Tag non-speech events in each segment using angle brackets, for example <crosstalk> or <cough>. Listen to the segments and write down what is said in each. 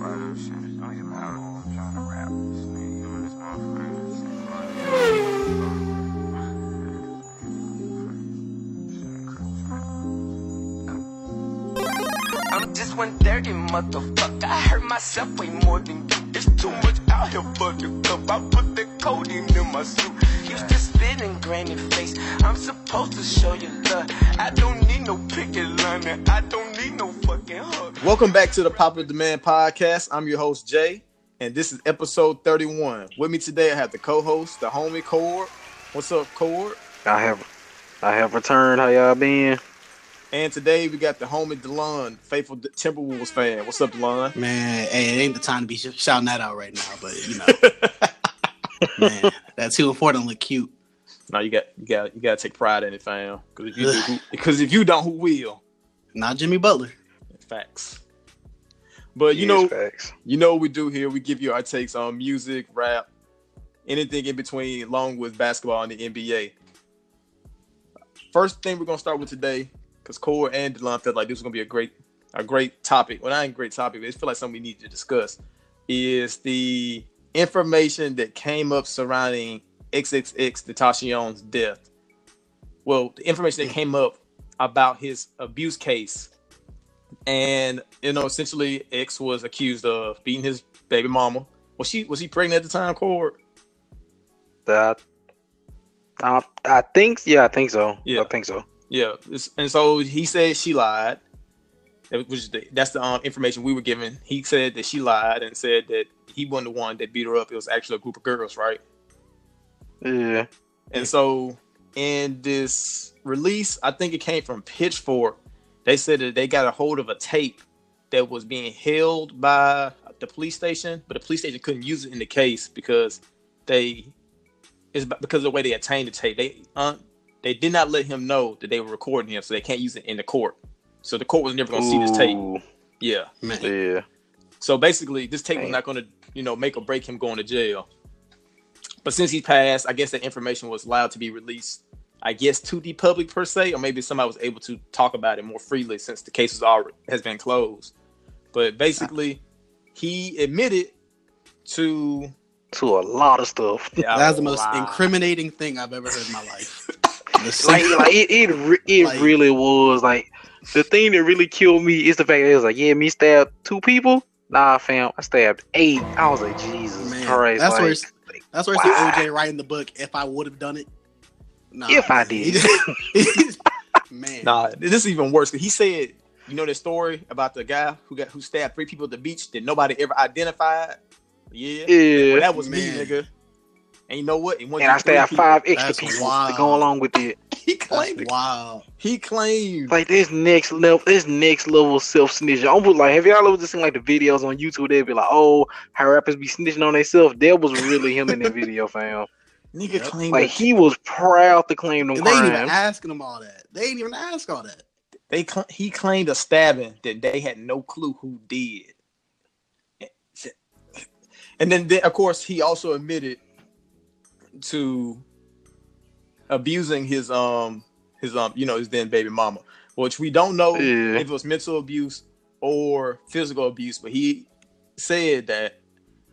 I'm just one dirty motherfucker. I hurt myself way more than you. There's too much out here for the cup. I put the codeine in my suit. Used to spit in granny face. I'm supposed to show you love. I don't need no picket line. I don't need no fucking hug. Welcome back to the Popular Demand Podcast. I'm your host, Jay, and this is episode 31. With me today, I have the co-host, the homie Cord. What's up, Cord? I have I have returned. How y'all been? And today we got the homie Delon, faithful D- Timberwolves fan. What's up, Delon? Man, hey, it ain't the time to be sh- shouting that out right now, but you know, <laughs> man, that's too important to look cute. no, you got you got you got to take pride in it, fam. Because if you do, because <laughs> if you don't, who will? Not Jimmy Butler. Facts. But you know, facts. you know what we do here. We give you our takes on music, rap, anything in between, along with basketball and the NBA. First thing we're gonna start with today, because Cord and Delon felt like this was gonna be a great, a great topic. Well, not a great topic, but it feel like something we need to discuss. Is the information that came up surrounding XXX Tentacion's death? Well, the information that came up about his abuse case and you know, essentially, X was accused of beating his baby mama. Was she was he pregnant at the time, Cord? That I, I think yeah, I think so. Yeah. I think so. Yeah, and so he said she lied. That was the, that's the um, information we were given. He said that she lied and said that he wasn't the one that beat her up. It was actually a group of girls, right? Yeah. And so in this release, I think it came from Pitchfork. They said that they got a hold of a tape that was being held by the police station, but the police station couldn't use it in the case because they is because of the way they obtained the tape. They uh, they did not let him know that they were recording him, so they can't use it in the court. So the court was never going to see this tape. Yeah. Man, Yeah. So basically, this tape was not going to, you know, make or break him going to jail. But since he passed, I guess that information was allowed to be released. I guess to the public per se, or maybe somebody was able to talk about it more freely since the case was already has been closed. But basically, he admitted to To a lot of stuff. that's the most Wow. incriminating thing I've ever heard in my life. <laughs> Like like it it, re- it Like- really was like the thing that really killed me is the fact that it was like yeah me stabbed two people. Nah, fam, I stabbed eight. I was like Jesus Man, Christ. that's like, where it's- that's where I Why? see OJ writing the book. If I would have done it, no. If I did. <laughs> man, nah. This is even worse. 'cause He said, you know, the story about the guy who got who stabbed three people at the beach that nobody ever identified. Yeah, yeah. Well, that was Man. me, nigga. And you know what? It wasn't and I just three stabbed people. five extra That's people wild. to go along with <laughs> it. He claimed wow. He claimed. like this next level, this next level self snitching. Almost like, have y'all ever just seen like the videos on YouTube? They'd be like, "Oh, how rappers be snitching on themselves." That was really him in that video, fam. Nigga Yep. claimed Like he was proud to claim them And they ain't even asking him all that. They ain't even ask all that. they cl- he claimed a stabbing that they had no clue who did. And then, then of course, he also admitted to abusing his um his um you know his then baby mama, which we don't know Yeah. if it was mental abuse or physical abuse, but he said that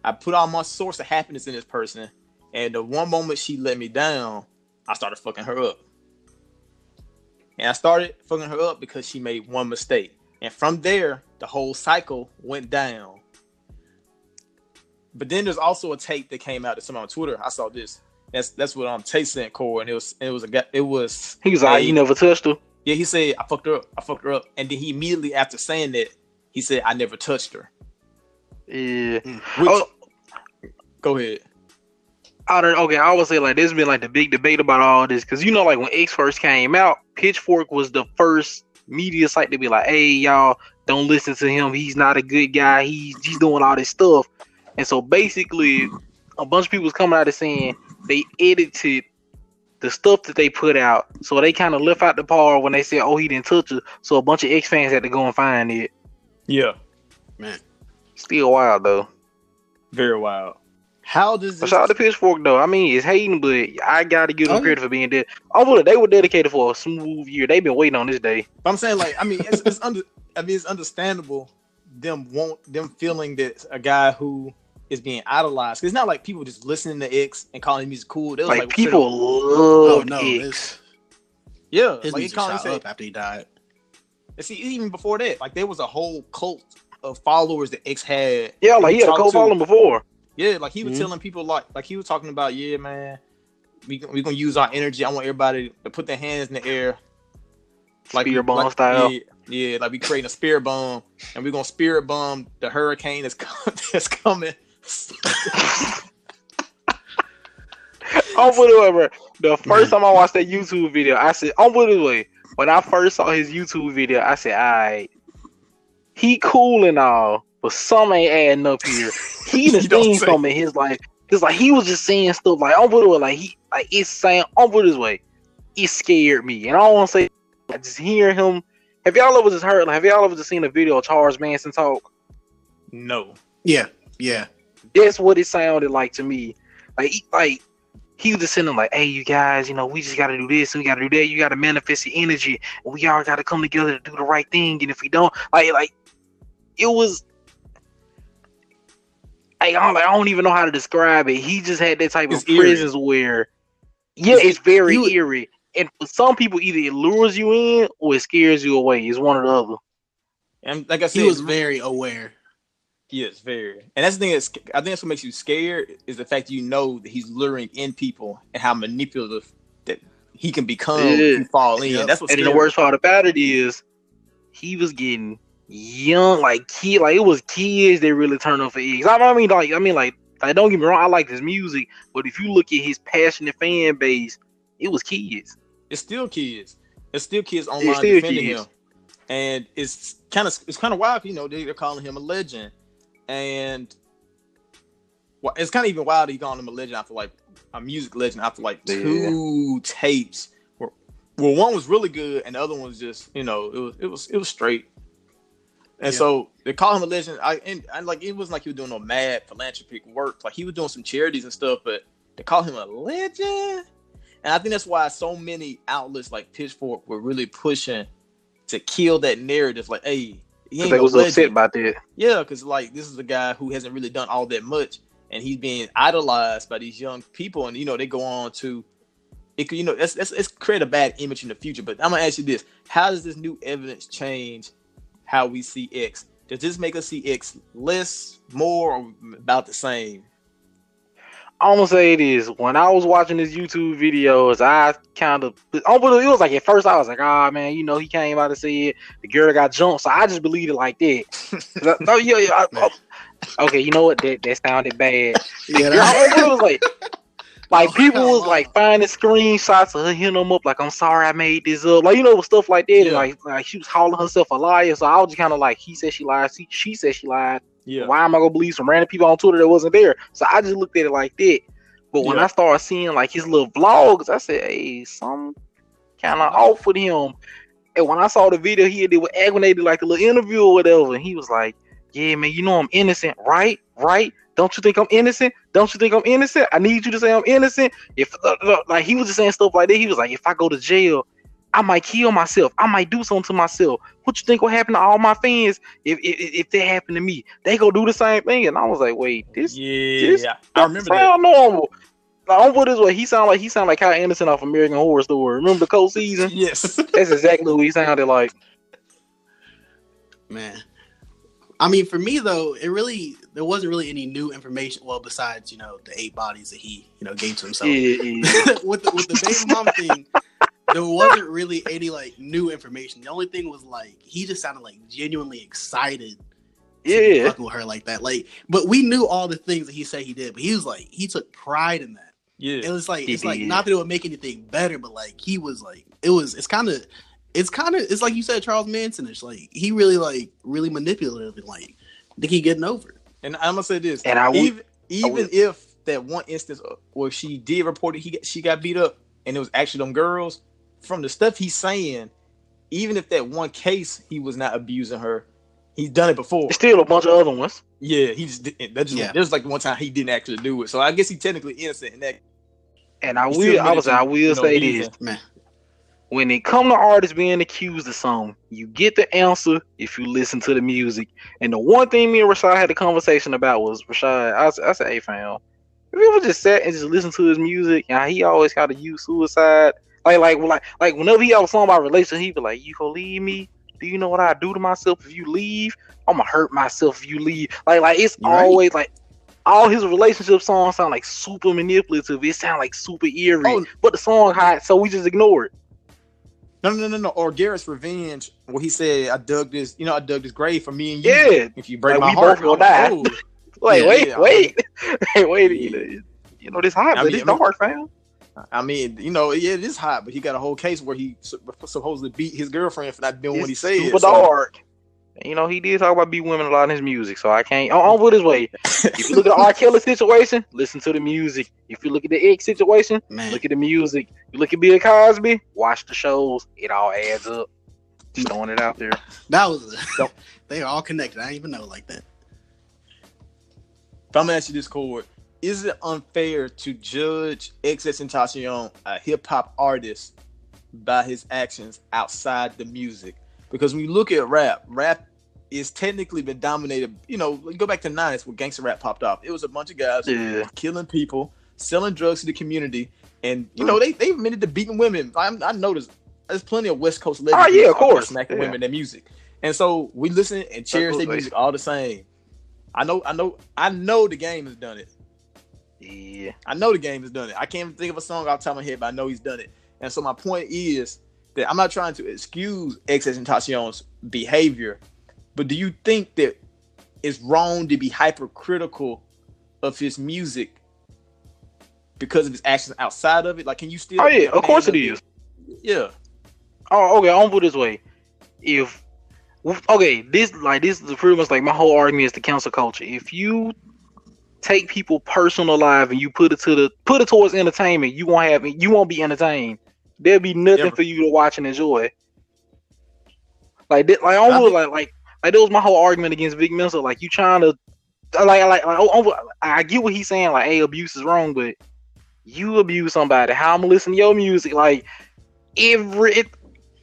I put all my source of happiness in this person, and the one moment she let me down, I started fucking her up. And I started fucking her up because she made one mistake. And from there, the whole cycle went down. But then there's also a tape that came out to someone on Twitter. I saw this. That's that's what um, Tay sent Cord, and it was it was a guy. It was He was like, "You never touched her." yeah. He said I fucked her up. I fucked her up, and then he immediately after saying that he said I never touched her. Yeah. Which, Oh, go ahead. I don't. Okay, I would say like there's been like the big debate about all this because you know like when X first came out, Pitchfork was the first media site to be like, "Hey, y'all, don't listen to him. He's not a good guy. He's he's doing all this stuff." And so basically, a bunch of people was coming out and saying they edited the stuff that they put out, so they kind of left out the part when they said, "Oh, he didn't touch it. So a bunch of X fans had to go and find it. Yeah, Man, Still wild though. very wild. How does this? shout out to Pitchfork though. I mean, it's hating, but I gotta give them Oh, credit for being dead. Although they were dedicated for a smooth year, they've been waiting on this day. I'm saying like I mean it's, it's under. I mean it's understandable them want them feeling that a guy who is being idolized. 'Cause it's not like people just listening to X and calling his music cool. They was Like, like, people Oh love no, X. yeah, his like he music calling shot say, up after he died. and see even before that, like there was a whole cult of followers that X had. Yeah, like he had a Talk to- co-following before. Yeah, like he was Mhm. telling people like like he was talking about, yeah, man, we we gonna use our energy. I want everybody to put their hands in the air, like Spirit Bomb like, style. Yeah, yeah, like we creating a spirit bomb, and we're gonna spirit bomb the hurricane that's <laughs> com- that's coming. <laughs> Bro. The first time I watched that YouTube video, I said, it. When I first saw his YouTube video, I said, alright, he cool and all, but some ain't adding up here. <laughs> He done You don't seen say. something in his life. Cause like he was just saying stuff like I'm put it like he like it's saying I'm put it this way. It scared me. And I don't wanna say I just hear him. Have y'all ever just heard like have y'all ever just seen a video of Charles Manson talk? no, Yeah, yeah. that's what it sounded like to me. Like, he- like he was just sitting there like, "Hey, you guys, you know, we just got to do this, and we got to do that. You got to manifest your energy, and we all got to come together to do the right thing. And if we don't, like, like it was." I don't, like, I don't even know how to describe it. He just had that type It's of eerie. presence where, yeah, it's very you- eerie. And for some people, either it lures you in or it scares you away. It's one or the other. and like I said, He was very aware. Yes, very. And that's the thing that's I think that's what makes you scared is the fact that you know that he's luring in people and how manipulative that he can become if you fall in. Yep. That's what And the worst part about it is he was getting young, like kid, like it was kids that really turned up for eggs. I, mean, like, I mean, like, like, don't get me wrong, I like his music, but if you look at his passionate fan base, it was kids. It's still kids. It's still kids It's online still defending kids. him, and it's kind of it's kind of wild. You know, they, they're calling him a legend, and well, it's kind of even wild. He calling him a legend after like a music legend after like Yeah. two tapes. Where, well, one was really good, and the other one was just you know it was it was it was straight. And Yeah. so they call him a legend. I and, and like it wasn't like he was doing no mad philanthropic work. Like he was doing some charities and stuff, but they call him a legend. And I think that's why so many outlets like Pitchfork were really pushing to kill that narrative. Like, hey, he ain't They no was legend. upset about that. Yeah, because like this is a guy who hasn't really done all that much, and he's being idolized by these young people, and you know they go on to, it could you know that's that's it's create a bad image in the future. But I'm gonna ask you this: How does this new evidence change how we see X? Does this make us see X less, more, or about the same? I'm gonna say it is. When I was watching his YouTube videos, I kind of, it was like at first I was like, ah man, you know, he came out and said the girl got jumped, so I just believed it like that. <laughs> oh yeah, yeah. I- oh, okay, you know what? That that sounded bad. <laughs> Yeah, Girl, that- it was like, like people was like finding screenshots of her hitting them up, like I'm sorry I made this up, like you know, stuff like that. Yeah. Like like she was calling herself a liar, so I was just kind of like, he said she lied, she, she said she lied. Yeah, Why am I gonna believe some random people on Twitter that wasn't there? So I just looked at it like that. But when Yeah. I started seeing like his little vlogs, I said, "Hey, some kind of off with him." And when I saw the video he did with Agony, did like a little interview or whatever, and he was like, "Yeah, man, you know I'm innocent, right? Right? Don't you think I'm innocent? Don't you think I'm innocent? I need you to say I'm innocent." If uh, uh, like he was just saying stuff like that, he was like, "If I go to jail." I might kill myself. I might do something to myself. What you think will happen to all my fans if if, if that happened to me? They go do the same thing. And I was like, wait, this yeah, this- I remember that. normal. Like, I'm put this way, he sound like he sound like Kai Anderson off American Horror Story. Remember the Cult season? <laughs> Yes, That's exactly what he sounded like. man. I mean, for me though, it really there wasn't really any new information. Well, besides you know the eight bodies that he you know gave to himself. Yeah, yeah. <laughs> with the with the baby mom thing, there wasn't really any like new information. The only thing was like he just sounded like genuinely excited. to be Yeah. fucking with her like that. Like, but we knew all the things that he said he did. But he was like, he took pride in that. Yeah, it was like He it's like not that it would make anything better, but like he was like it was. It's kind of. It's kind of it's like you said Charles Manson. It's like he really like really manipulative and like I think he getting over. And I'm gonna say this: And I would- even even would- if that one instance uh, where she did report it, he she got beat up, and it was actually them girls, from the stuff he's saying, even if that one case he was not abusing her, he's done it before. There's still a bunch of other ones. Yeah, he just that just Yeah. there's like one time he didn't actually do it, so I guess he technically innocent in that. And I will I was I will you know, say this. Man, when it come to artists being accused of something, you get the answer if you listen to the music. And the one thing me and Rashad had a conversation about was Rashad. I said, "Hey, fam, if you ever just sat and just listen to his music, and he always got to use suicide, like, like, like, like, whenever he a song about relationship, he be like, "You gonna leave me? Do you know what I do to myself if you leave? I'm gonna hurt myself if you leave." Like, like it's right. always like. All his relationship songs sound like super manipulative. It sound like super eerie, Oh. but the song hot, so we just ignore it. No, no, no, no. Or Garette's Revenge, where he said, "I dug this, you know, I dug this grave for me and you. Yeah, If you break Like, my we heart, both gonna die. Wait, Yeah, wait, yeah, I wait, <laughs> wait, wait. You know, you know this hot, I but it's I mean- dark, fam. I mean, you know, yeah, it is hot, but he got a whole case where he su- supposedly beat his girlfriend for not doing what he It's said. super so- dark. You know, he did talk about beat women a lot in his music, so I can't. I'll, I'll put it this way: if you look at the R. <laughs> Kelly situation, listen to the music. If you look at the X situation, Man, look at the music. You look at Bill Cosby, watch the shows. It all adds up. Just throwing it out there. that was Don't- <laughs> they are all connected. I didn't even know like that. If I'm gonna ask you this, Cord, is it unfair to judge XXXTentacion, a hip hop artist, by his actions outside the music? Because when you look at rap, rap is technically been dominated. You know, go back to '90s when gangster rap popped off. It was a bunch of guys Yeah. killing people, selling drugs to the community, and you mm. know they they admitted to beating women. I, I noticed there's plenty of West Coast legends. Oh, yeah, of course. smacking Yeah. women in their music, and so we listen and cherish their music all the same. I know, I know, I know the game has done it. Yeah. I know the game has done it. I can't even think of a song off the top of my head, but I know he's done it. And so my point is that I'm not trying to excuse XS Tentacion's behavior, but do you think that it's wrong to be hypercritical of his music because of his actions outside of it? Like, can you still? Oh yeah, of course it of. Yeah. Oh, okay. I'll put it this way: if okay, this like this is pretty much like my whole argument is the cancel culture. If you take people personal life and you put it to the put it towards entertainment, you won't have you won't be entertained. There'll be nothing Never. for you to watch and enjoy. Like that, like almost like like like that was my whole argument against Vic Mensa. Like you trying to like like like oh, oh, I get what he's saying. Like, hey, abuse is wrong, but you abuse somebody. How I'm gonna listen to your music? Like every it,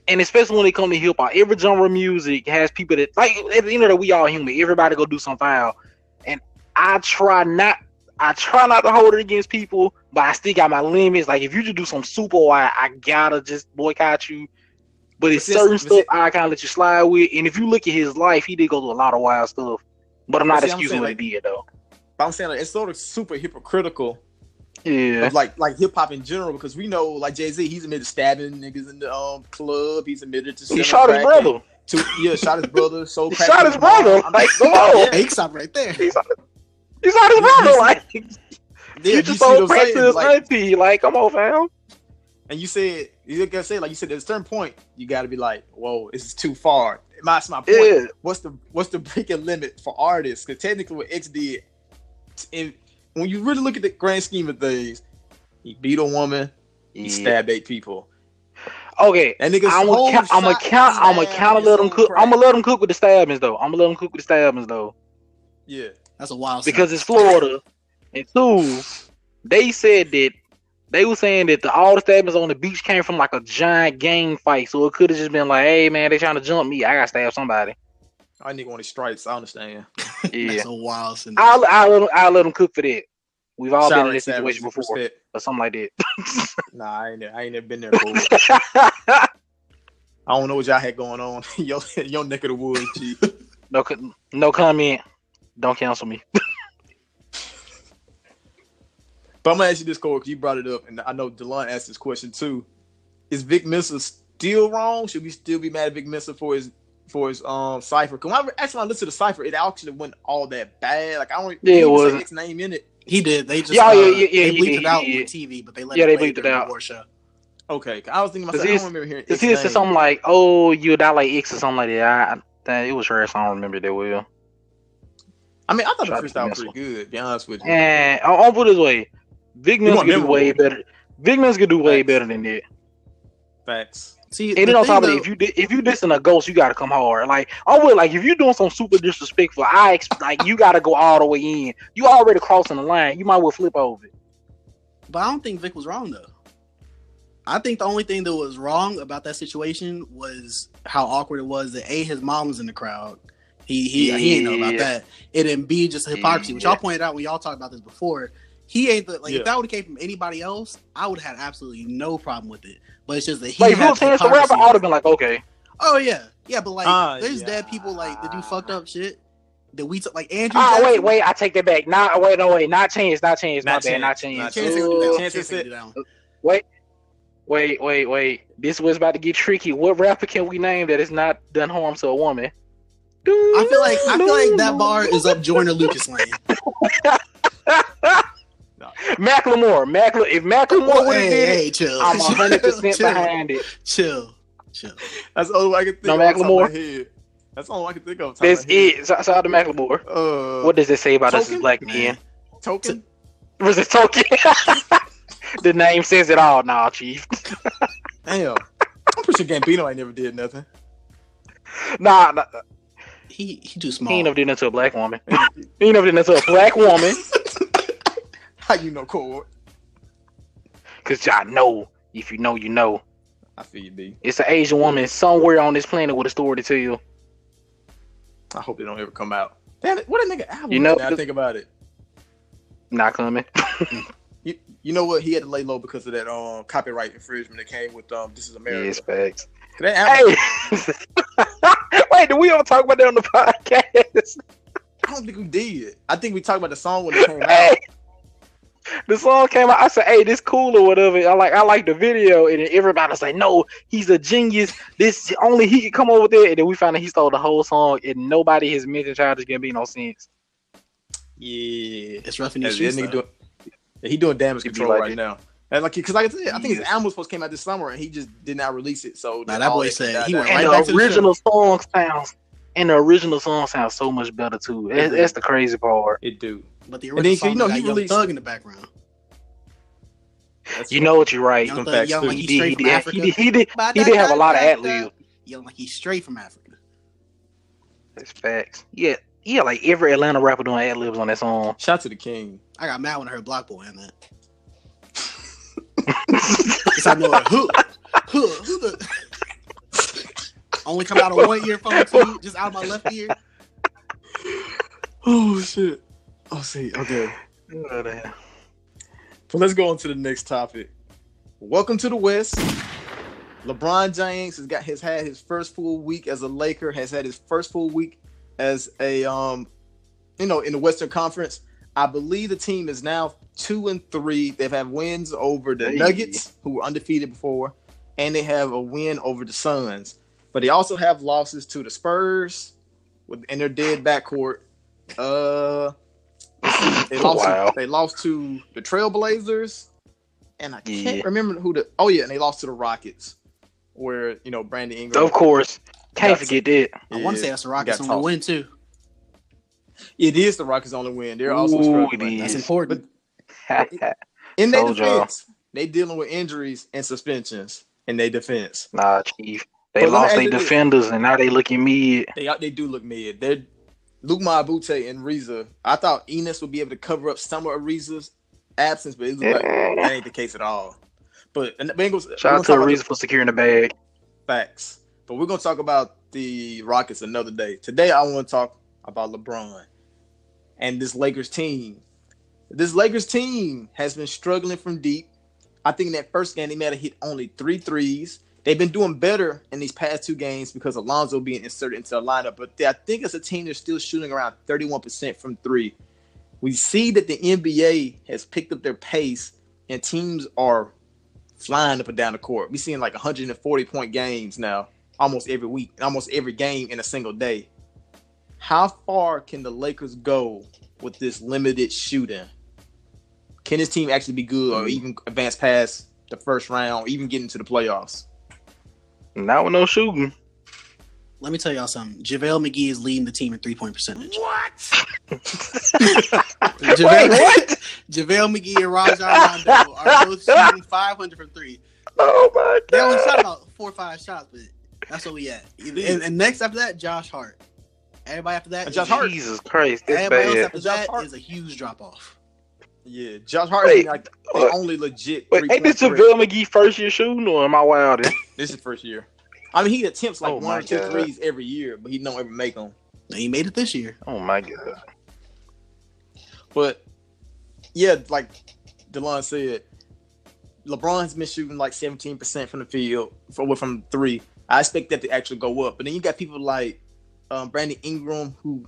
and especially when it comes to hip hop, every genre of music has people that like at the end of the day, we all human. Everybody go do some foul, and I try not. I try not to hold it against people, but I still got my limits. Like if you just do some super wild, I gotta just boycott you. But it's certain stuff I kind of let you slide with. And if you look at his life, he did go through a lot of wild stuff. But I'm not see, I'm excusing saying, what he did though. But I'm saying like, it's sort of super hypocritical Yeah. of like like hip hop in general because we know like Jay Z, he's admitted to stabbing niggas in the um club. He's admitted to He shot his and- brother. To, yeah, shot his brother. <laughs> So <laughs> He shot his brother. Like, come on. Hey, stop right there. He shot, he shot his brother. Like Yeah, you just sold crack to saying? his Like, auntie. Like, come on, fam. and you said you gotta say like you said at a certain point you gotta be like, whoa, this is too far. That's my point. Yeah. What's the what's the breaking limit for artists? Because technically, what X did, and when you really look at the grand scheme of things, he beat a woman, he Yeah. stabbed eight people. Okay. and nigga's I'm gonna count. I'm gonna count. I'm gonna count. Let them cook. I'm gonna let them cook with the stabbings though. I'm gonna let them cook with the stabbings though, Yeah. That's a wild because it's. Florida. And two, they said that they were saying that the all the stabbings on the beach came from like a giant gang fight, so it could have just been like, hey man, they trying to jump me. I gotta stab somebody. I nigga on his stripes. I understand. <laughs> Yeah. That's a wild sentence. I'll, I'll, let them, I'll let them cook for that. We've all Shout been in this Savage, situation before, respect. or something like that. <laughs> Nah, I ain't, I ain't never been there. Fool. <laughs> I don't know what y'all had going on. your your neck of the woods, G. no, no comment. Don't cancel me. But I'm gonna ask you this, Cole, because you brought it up, and I know Delon asked this question too. Is Vic Mensa still wrong? Should we still be mad at Vic Mensa for his for his um cipher? Because when I actually when I listened to the cipher, it actually wasn't all that bad. Like I don't Yeah, it he say wasn't. Name in it. He did. They just Yeah, uh, yeah, yeah, yeah, they bleeped yeah, it out yeah, on TV, but they let Yeah, it they play bleeped it during the out. award show. Okay, 'cause I was thinking myself. I Cause don't remember hearing Cause X he said something like, "Oh, you die like X or something like that." I, that it was her, so I don't remember that well. I mean, I thought Tried the to freestyle was Vic pretty good. Be honest with you. And I'll, I'll put it this way: Big You Men's want could do way better. Vic Mensa could do way Facts. better than that. Facts. See, And the then on thing top of it, if you di- if you dissing a ghost, you gotta come hard. Like I would like if you're doing some super disrespectful, I ex- like you gotta go all the way in. You already crossing the line. You might well flip over it. but I don't think Vic was wrong though. I think the only thing that was wrong about that situation was how awkward it was that a his mom was in the crowd. He he he ain't know about Yeah. that. And then b just the hypocrisy, which Yeah. y'all pointed out when y'all talked about this before. He ain't the like Yeah. if that would have came from anybody else, I would have had absolutely no problem with it. But it's just that he Like if you had was the Chance the Rapper. I would have been like, okay. Oh yeah, yeah, but like Ah, there's yeah. dead people like that do fucked up shit that we took like Andrew. Oh wait, Jackson. wait, I take that back. Not wait, no wait, not Chance, not Chance, Not not bad, not Chance, not Chance. Chance ain't gonna do that. Ooh, Chance Chance is ain't gonna do that one. Wait, wait, wait, wait. This was about to get tricky. What rapper can we name that has not done harm to a woman? I feel like I feel like that bar is up <laughs> Joyner Lucas lane. <laughs> <laughs> Macklemore. Macklemore. If Macklemore Well, would have hey, did it, chill. I'm 100 <laughs> percent chill, behind it. Chill, chill. That's all I can think No of. off the top of Macklemore? That's all I can think of. off the top That's of my it. Shout shout out to Macklemore. Uh, What does it say about us as black men? token? <laughs> Was it Token? the name says it all, nah, Chief. Damn. I'm pretty sure Gambino ain't never did nothing. Nah, nah He he too he ain't never did nothing to a black woman. he ain't never did nothing to a black woman. <laughs> How you know Cord? Cause y'all know. If you know, you know. I feel you, B. It's an Asian woman somewhere on this planet with a story to tell you. I hope they don't ever come out. Damn it! What a nigga album. You know- now I think about it. Not coming. <laughs> You, you know what? He had to lay low because of that um copyright infringement that came with um This Is America. yes, facts. Album, Hey, <laughs> wait, did we ever talk about that on the podcast? I don't think we did. I think we talked about the song when it came out. Hey, the song came out. I said, "Hey, this cool or whatever." I like, I like the video, and then everybody's like, "No, he's a genius. This only he can come over there." And then we found out he stole the whole song, and nobody has mentioned Childish Gambino since. Yeah. It's rough in these that streets. nigga doing, he doing damage control like right it. now. And like, cause like I said, I think his album was supposed to come out this summer, and he just did not release it. So Nah, that boy said he down. went And right back to the the original song sounds, and the original song sounds so much better too. That's, that's the crazy part. It do. But the original then, song you know, got he Young released- Thug in the background. That's You know what you're right. Young Thug, facts, young too. like He he's did. He did. He did. He did. He did have a lot of ad libs. Young like he's straight from Africa. That's facts. Yeah, yeah. Like every Atlanta rapper doing ad libs on that song. Shout to the king. I got mad when I heard Block Boy in that. <laughs> Cause I know like, who, who, who the only come out of one earphone too, just out of my left ear. <laughs> Oh shit. Oh see. Okay. Oh, damn. So let's go on to the next topic. Welcome to the West. LeBron James has got has had his first full week as a Laker, has had his first full week as a um, you know, in the Western Conference. I believe the team is now two and three. They've had wins over the Nuggets, who were undefeated before, and they have a win over the Suns. But they also have losses to the Spurs with in their dead backcourt. Uh they lost, Wow. to, they lost to the Trailblazers, and I can't Yeah. remember who the. Oh yeah, and they lost to the Rockets, where you know Brandon Ingram. Of course, can't Got forget that. I want to say Yeah, that's the Rockets got on the tossed. win too. It is the Rockets' only win. They're also Ooh, struggling. That's is. important. In their Told y'all. defense, they dealing with injuries and suspensions in their defense. nah, chief. They But lost their defenders, and now they looking mid. They they do look mid. They're Luc Mbah a Moute and Ariza. I thought Ennis would be able to cover up some of Ariza's absence, but it looks like that ain't the case at all. But and the Bengals. Shout out to talk about Ariza for securing the bag. facts. But we're gonna talk about the Rockets another day. Today I want to talk about LeBron and this Lakers team. This Lakers team has been struggling from deep. I think in that first game they might have hit only three threes. They've been doing better in these past two games because Alonzo being inserted into the lineup. But they, I think as a team they're still shooting around 31% from three. We see that the NBA has picked up their pace and teams are flying up and down the court. We're seeing like 140 point games now, almost every week, almost every game in a single day. How far can the Lakers go with this limited shooting? Can this team actually be good or mm-hmm. even advance past the first round, even get into the playoffs? Not with no shooting. Let me tell y'all something. JaVale McGee is leading the team in three point percentage. What? <laughs> JaVale, <laughs> JaVale McGee and Rajon Rondo are both shooting 500 from three. Oh my They only shot about four or five shots, but that's what we at. And, and next after that, Josh Hart. Everybody after that, Josh Hart. Jesus Christ, this Everybody else after Josh that Hart. is a huge drop off. Yeah, Josh Hart Wait, is like the what? only legit. Wait, ain't this three-point JaVale McGee first year shooting, or am I wild? <laughs> This is first year. I mean, he attempts like Oh one or two God. threes every year, but he don't ever make them. He made it this year. oh my god. But yeah, like Delon said, LeBron has been shooting like 17% from the field from from three. I expect that to actually go up. But then you got people like um, Brandon Ingram who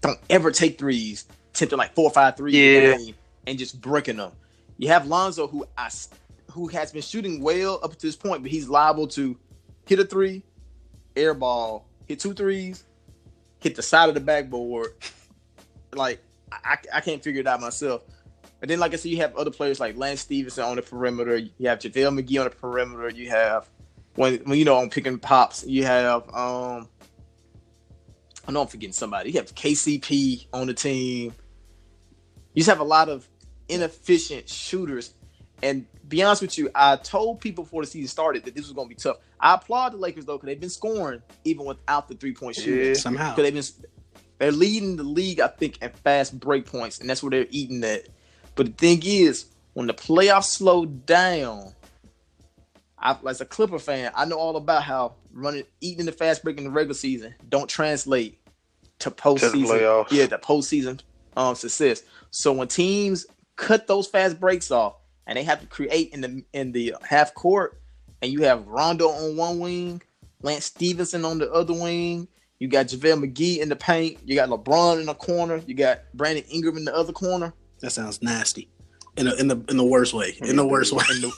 don't ever take threes, attempting like four or five threes Yeah. And just breaking them. You have Lonzo who I who has been shooting well up to this point, but he's liable to hit a three, air ball, hit two threes, hit the side of the backboard. Like I, I can't figure it out myself. And then, like I said, you have other players like Lance Stephenson on the perimeter. You have JaVale McGee on the perimeter. You have when, when you know on picking pops. You have um, I know I'm forgetting somebody. You have KCP on the team. You just have a lot of inefficient shooters. And be honest with you, I told people before the season started that this was going to be tough. I applaud the Lakers though because they've been scoring even without the three point shooting. Yeah. Somehow. Because they've been they're leading the league, I think, at fast break points, and that's where they're eating at. But the thing is, when the playoffs slow down, I, as a Clipper fan, I know all about how running eating the fast break in the regular season don't translate to postseason. playoffs. yeah, the postseason um, success. So when teams cut those fast breaks off and they have to create in the in the half court, and you have Rondo on one wing, Lance Stephenson on the other wing, you got JaVale McGee in the paint, you got LeBron in the corner, you got Brandon Ingram in the other corner. That sounds nasty. In the in the in the worst way. In the worst way. In the,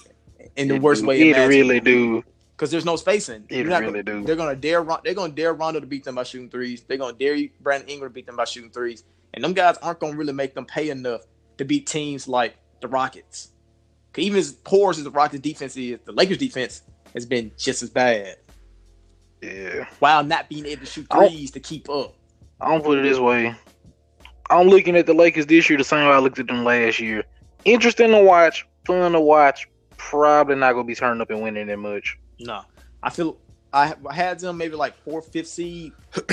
in the worst way It really do. because there's no spacing. It You're really gonna- do. They're gonna dare. Ron- They're gonna dare Rondo to beat them by shooting threes. They're gonna dare Brandon Ingram to beat them by shooting threes. And them guys aren't gonna really make them pay enough to beat teams like the Rockets. even as poor as the Rockets defense is, the Lakers defense has been just as bad. Yeah. While not being able to shoot threes to keep up. I don't put it this way. I'm looking at the Lakers this year the same way I looked at them last year. Interesting to watch, fun to watch. Probably not gonna be turning up and winning that much. No, I feel I had them maybe like fourth, fifth seed. <clears throat>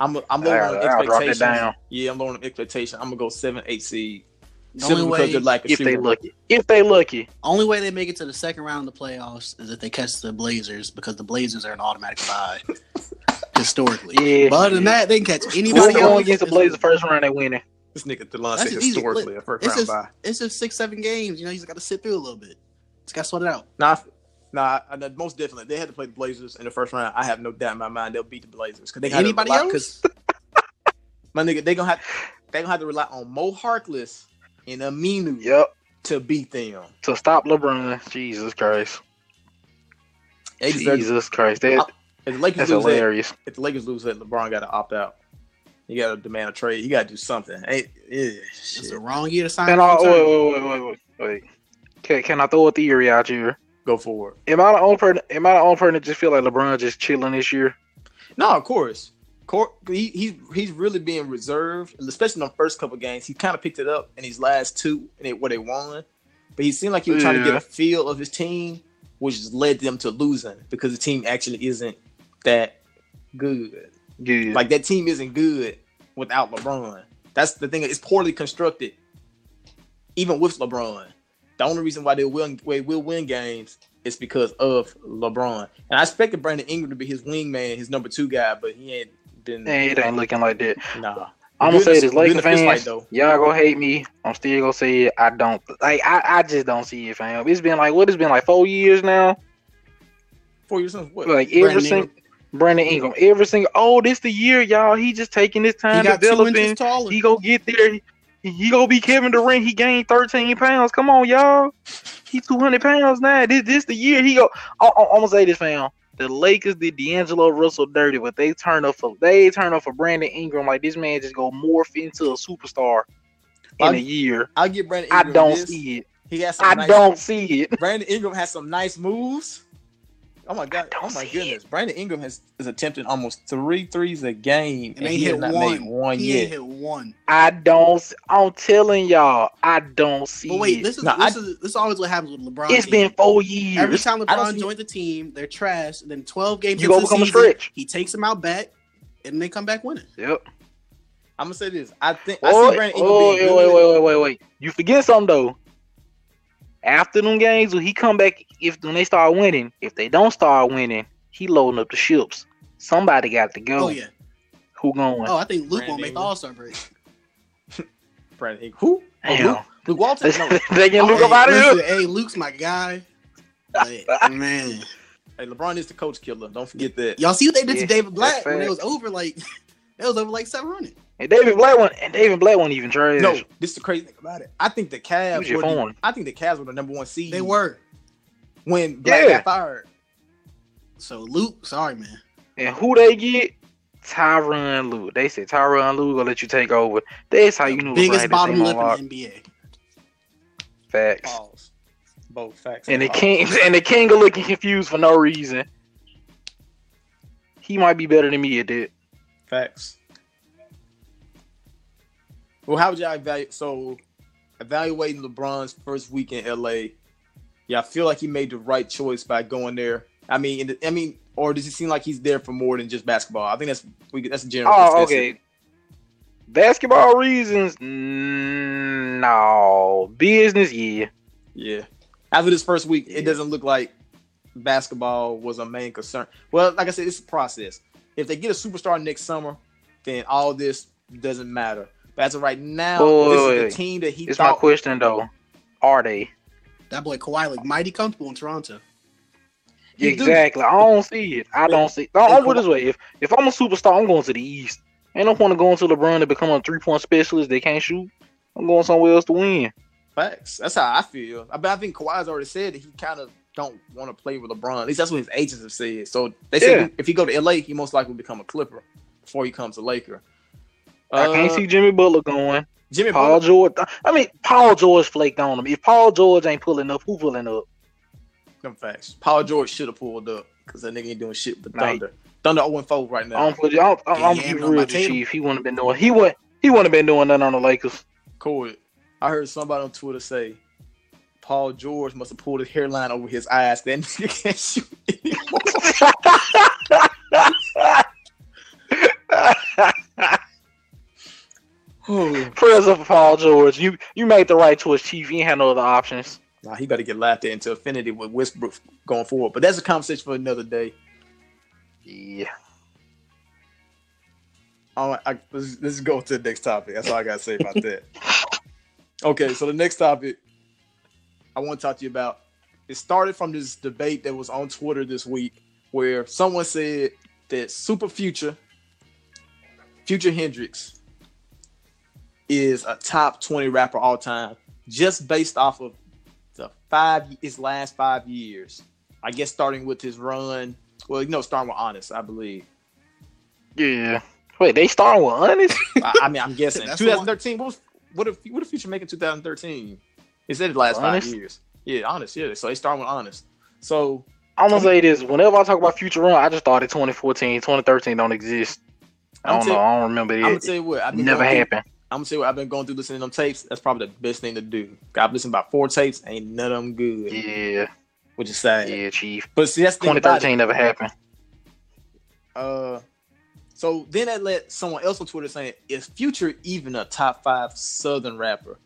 I'm I'm I'll- lowering I'll on drop it expectations. down. Yeah, I'm lowering on expectation. I'm gonna go seven, eight seed. The Simply only because way, they're like a If they lucky. If they lucky. only way they make it to the second round of the playoffs is if they catch the Blazers because the Blazers are an automatic bye <laughs> historically. Yeah. But other than that, they can catch anybody going else. against the Blazers first round, they winning. This nigga Delon That's said historically a first It's round just, bye. it's just six, seven games. You know, you just got to sit through a little bit. Just got to sweat it out. Nah, nah, I- I- most definitely. They had to play the Blazers in the first round. I have no doubt in my mind they'll beat the Blazers because they got Anybody rely, else? <laughs> My nigga, they gonna have they gonna have to rely on Mo Harkless and Aminu Yep. to beat them. To stop LeBron. Jesus Christ. They Jesus Christ. That, uh, If the Lakers that's lose, that, hilarious. if the Lakers lose, that LeBron got to opt out. He got to demand a trade. He got to do something. Hey, yeah, It's the wrong year to sign. Can I, wait, wait, wait, wait, wait, wait. Can, can I throw a theory out here? Go for it. Am I the only person? Am I the only person that just feel like LeBron just chilling this year? No, of course. Cor- he, he's he's really being reserved, especially in the first couple games. He kind of picked it up in his last two, and it, where they won. But he seemed like he was trying to get a feel of his team, which led them to losing because the team actually isn't that good. Good. Like that team isn't good without LeBron. That's the thing. It's poorly constructed, even with LeBron. The only reason why they will they will win games is because of LeBron. And I expected Brandon Ingram to be his wingman, his number two guy, but he ain't been. Hey, it ain't looking like that. Nah. I'm gonna say this, good in Lakers the fight, fans. though. Y'all gonna hate me. I'm still gonna say it. I don't like. I, I just don't see it, fam. It's been like what? It's been like four years now. Four years since what? Like every Brandon single Ingram. Brandon Ingram, every single. Oh, this the year, y'all. He just taking his time got two developing. He go get there. He, he gonna be Kevin Durant. He gained 13 pounds. Come on, y'all. He 200 pounds now. This this the year he go. I, I, I'm gonna say this, fam. The Lakers did D'Angelo Russell dirty, but they turn up for they turn up for Brandon Ingram. Like this man just go morph into a superstar in I'll- a year. I'll give Brandon I don't this. see it. He has some I nice, don't see it. <laughs> Brandon Ingram has some nice moves. Oh my god! Oh my see goodness! Brandon Ingram has is attempting almost three threes a game, and they he has hit not one. made one he yet. ain't hit one. I don't. I'm telling y'all, I don't see But wait, it. this is No, this I- is this is always what happens with LeBron. it's teams. been four years. Every time LeBron joins the team, they're trash. And then 12 games You into gonna the become a stretch. he takes them out back, and they come back winning. Yep. I'm gonna say this. I think I Oh, see Brandon oh, Ingram wait, being wait, good. wait, wait, wait, wait. You forget something though. After them games, when he come back, if when they start winning, if they don't start winning, he loading up the ships. Somebody got to go. Oh yeah. Who going? Oh, I think Luke Brandon won't make the All Star break. <laughs> Brandon Ingram. Who? Oh, Damn. Luke, Luke Walton? <laughs> they No. getting Luke oh, hey, up out of listen, here. hey, Luke's my guy. Like, <laughs> man, Hey, LeBron is the coach killer. Don't forget that. y'all see what they did Yeah, to David Blatt when it was over? Like, it was over like seven hundred. And David Blatt one and David Blatt wasn't even trash. No, this is the crazy thing about it. I think the He Cavs was your were the, phone. I think the Cavs were the number one seed They were. when Blatt Yeah. got fired. So Luke, sorry man. And who they get? Tyronn Lue. They said Tyronn Lue gonna let you take over. That's how you knew biggest LeBron bottom team lip in the NBA. Facts. Pause. Both facts. And the pause. king <laughs> and the king are looking confused for no reason. He might be better than me at that. Facts. Well, how would y'all evaluate? So, evaluating LeBron's first week in LA, yeah, I feel like he made the right choice by going there. I mean, in the, I mean, or does it seem like he's there for more than just basketball? I think that's we that's a general. Oh, okay. Basketball reasons? Mm, no. Business? Yeah. Yeah. After this first week, it doesn't look like basketball was a main concern. Well, like I said, it's a process. If they get a superstar next summer, then all this doesn't matter. But as of right now, Wait, this wait, is wait. the team that he It's my question though. Are they? That boy Kawhi looked mighty comfortable in Toronto. He do. exactly. I don't see it. I don't see. No, I'm put it this way. If if I'm a superstar, I'm going to the East. Ain't no point of going to LeBron to become a three point specialist. They can't shoot. I'm going somewhere else to win. Facts. That's how I feel. I, but I think Kawhi's already said that he kind of don't want to play with LeBron. At least that's what his agents have said. So they say Yeah. if he go to LA, he most likely become a Clipper before he comes a Laker. I can't Uh, see Jimmy Butler going. Jimmy Paul Butler. George. I mean, Paul George flaked on him. If Paul George ain't pulling up, who pulling up? Them facts. Paul George should have pulled up because that nigga ain't doing shit but Right. Thunder. Thunder 0 4 right now. don't put. I don't, I'm, I'm keep on real, to table. Chief. He wouldn't have been doing. He would. He wouldn't have been doing nothing on the Lakers. Cool. I heard somebody on Twitter say Paul George must have pulled his hairline over his eyes. Then he can't shoot anymore. <laughs> Prayers for Paul George. You you made the right choice, Chief. You had no other options. Nah, he better get laughed at into affinity with Westbrook going forward. But that's a conversation for another day. Yeah. All right, I, let's, let's go to the next topic. That's all I got to say about that. Okay, so the next topic I want to talk to you about. It started from this debate that was on Twitter this week where someone said that Super Future, Future Hendrix, is a top 20 rapper all time just based off of the five his last five years. I guess starting with his run, well, you know, starting with Honest, I believe. Yeah. Wait, they starting with honest? I, I mean, I'm guessing <laughs> That's the one- 2013. What was what if what if Future make in 2013? He said the last Honest? five years. Yeah, honest. Yeah, so they start with honest. So I'm gonna say this. Whenever I talk about future run, I just thought it 2014, 2013 don't exist. I don't know. I don't remember it. I'm gonna tell you what. I've been Never going through- happened. I'm gonna tell you what. I've been going through listening to them tapes. That's probably the best thing to do. I've listened about four tapes. Ain't none of them good, Yeah, which is sad. yeah, Chief. But see, that's the thing about it. 2013 never happened. Uh, so then that led someone else on Twitter saying, "Is Future even a top five Southern rapper?"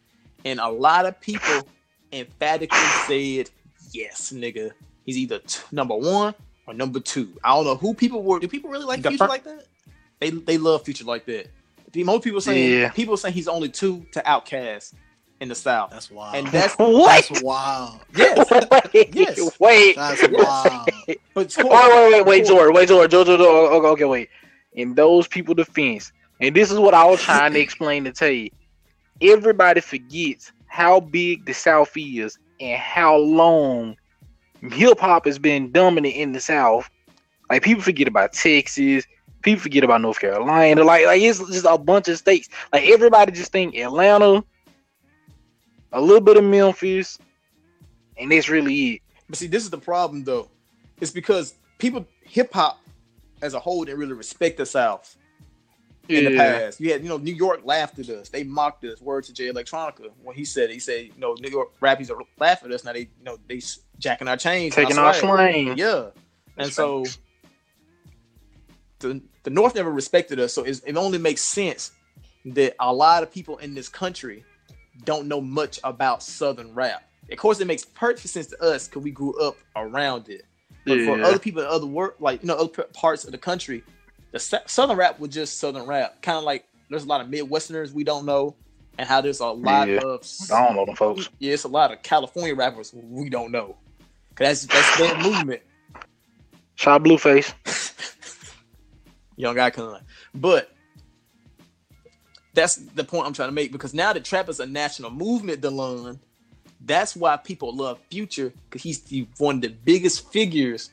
And a lot of people emphatically said, "Yes, nigga. He's either t- number one or number two. I don't know who people were. Do people really like The Future fir- like that? They they love Future like that. The- Most people saying Yeah. people saying he's only two to Outkast in the South, That's wild. and that's <laughs> what? That's wild. yes. <laughs> wait, Yes. wait, That's wild. But oh, wait, wait, wait, wait, George, wait, George, George, George, George, okay, okay, wait. In those people' defense, and this is what I was trying to <laughs> explain to tell you. Everybody forgets how big the South is and how long hip hop has been dominant in the South. Like people forget about Texas, people forget about North Carolina. Like, like it's just a bunch of states. Like everybody just think Atlanta, a little bit of Memphis, and that's really it. But see, this is the problem though. It's because people hip hop as a whole didn't really respect the South in the past. You had, you know, New York laughed at us. They mocked us. Word to Jay Electronica when he said he said, you know, New York rappies are laughing at us now. They, you know, they jacking our chains, taking our slang. Yeah, and so the the North never respected us. So it's, it only makes sense that a lot of people in this country don't know much about Southern rap. Of course, it makes perfect sense to us because we grew up around it. But for other people in other work, like you know, other parts of the country, the Southern rap was just Southern rap. Kind of like there's a lot of Midwesterners we don't know, and how there's a lot Yeah. of I don't know them folks. yeah, it's a lot of California rappers we don't know. 'Cause that's that's their <laughs> movement. Shot Blueface. <laughs> Young guy kind But that's the point I'm trying to make because now that trap is a national movement, Delon, that's why people love Future because he's the, one of the biggest figures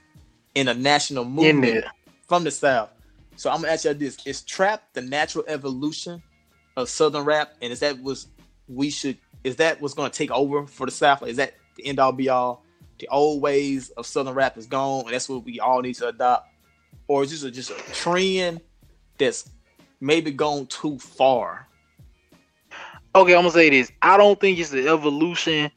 in a national movement from the South. So I'm gonna ask you this: Is trap the natural evolution of Southern rap, and is that was we should is that what's gonna take over for the South? Like, is that the end all be all? The old ways of Southern rap is gone, and that's what we all need to adopt, or is this a, just a trend that's maybe gone too far? Okay, I'm gonna say this. I don't think it's the evolution.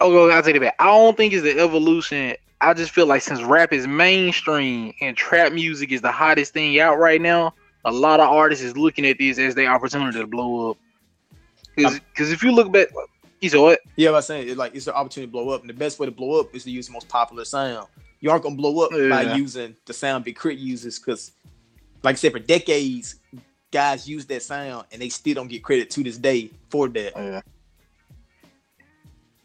Okay, I'll take it back. I don't think it's the evolution. I just feel like since rap is mainstream and trap music is the hottest thing out right now, a lot of artists is looking at this as their opportunity to blow up. Because if you look back, you said what? Yeah, I'm saying it, like it's an opportunity to blow up, and the best way to blow up is to use the most popular sound. You aren't gonna blow up by using the sound Big K.R.I.T. uses, because, like I said, for decades, guys use that sound, and they still don't get credit to this day for that. Yeah.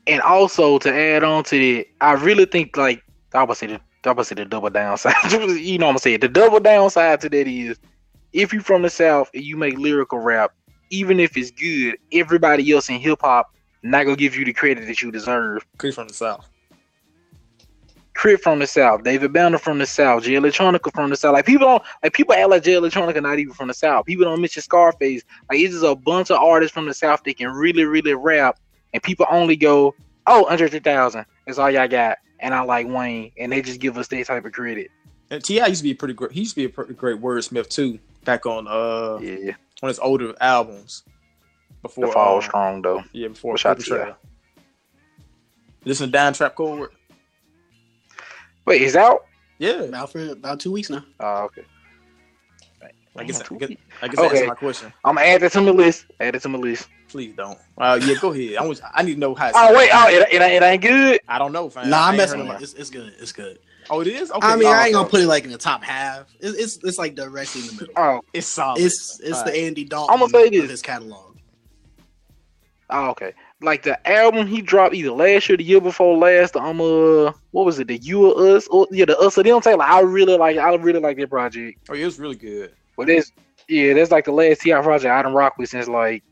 And also to add on to that, I really think like I would say the say the double downside. you know what I'm saying? The double downside to that is if you're from the South and you make lyrical rap, even if it's good, everybody else in hip hop not gonna give you the credit that you deserve. K.R.I.T. from the south. K.R.I.T. from the South, David Banner from the South, Jay Electronica from the South. Like people don't like people act like Jay Electronica not even from the South. People don't mention Scarface. Like it's just a bunch of artists from the South that can really, really rap, and people only go, "Oh, Andre 3000." That's all y'all got, and I like Wayne, and they just give us that type of credit. And T.I. used to be a pretty great. He used to be a pretty great wordsmith too. Back on uh Yeah, on his older albums. Before the fall um, strong though. Yeah, before Shout out Paper to ya. Trail. Listen to Dime Trap Code. Wait, he's out. Yeah, About for about two weeks now. Oh, okay. I guess I guess, two- I guess Okay. answers my question. I'm gonna add that to my list. Add it to my list. Please don't. Uh, yeah, go ahead. I was. I need to know how. it Oh wait, oh it, it, it ain't good. I don't know, fam. Nah, I I'm messing with of it. It's, it's good. It's good. Oh, it is. Okay. I mean, oh, I ain't gonna put it like in the top half. It's it's, it's like directly in the middle. Oh, It's solid. It's it's the Alright. Andy Dalton I'ma say this. of his catalog. Oh, okay. Like the album he dropped either last year, the year before last. The um, uh, what was it? The You or Us? Or yeah, the Us or Them. Like I really like. I really like that project. Oh, yeah, it was really good. But that's yeah, that's like the last T.I. project I done rock with since like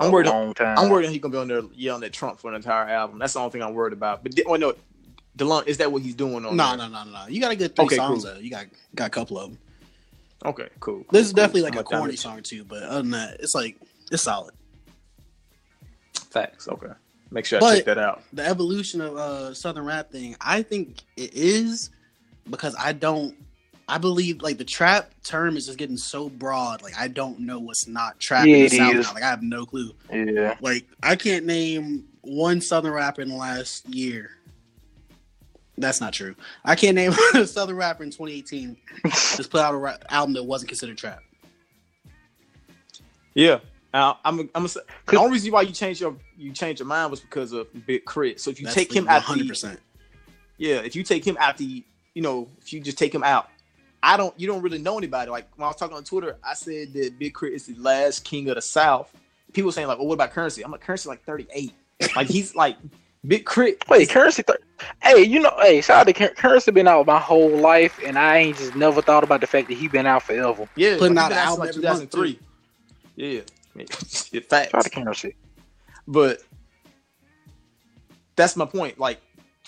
I'm a worried. long time. I'm worried he's gonna be on there yelling at Trump for an entire album. That's the only thing I'm worried about. But oh no, Delon, is that what he's doing on? No, there? no, no, no, no. You got a good three Okay, songs cool. though. You got got a couple of them. Okay, cool. This is cool, definitely like a I'm gonna corny down song too, but other than that, it's like it's solid. it. Facts. Okay. Make sure I But- check that out. The evolution of uh southern rap thing, I think it is because I don't I believe like the trap term is just getting so broad. Like I don't know what's not trap Yeah, in the South now. Like I have no clue. Yeah. Like I can't name one southern rapper in the last year. That's not true. I can't name <laughs> a southern rapper in 2018 <laughs> just put out a rap album that wasn't considered trap. Yeah. Now, I'm. I'm. Gonna say, the only reason why you changed your you changed your mind was because of Big Crit. So if you That's take him like out, 100%. yeah. If you take him out the, you know, if you just take him out, I don't. You don't really know anybody. Like when I was talking on Twitter, I said that Big K.R.I.T. is the last king of the South. People saying like, "Well, what about Currency?" I'm like, "Currency like 38. like he's like Big Crit. Wait, currency. Th- hey, you know, hey, shout out to Cur- currency. Been out my whole life, and I ain't just never thought about the fact that he been out forever. Yeah, Putting like, out he an album since, every month, 2003. Yeah, yeah, <laughs> facts. Shout out to currency. But that's my point. Like,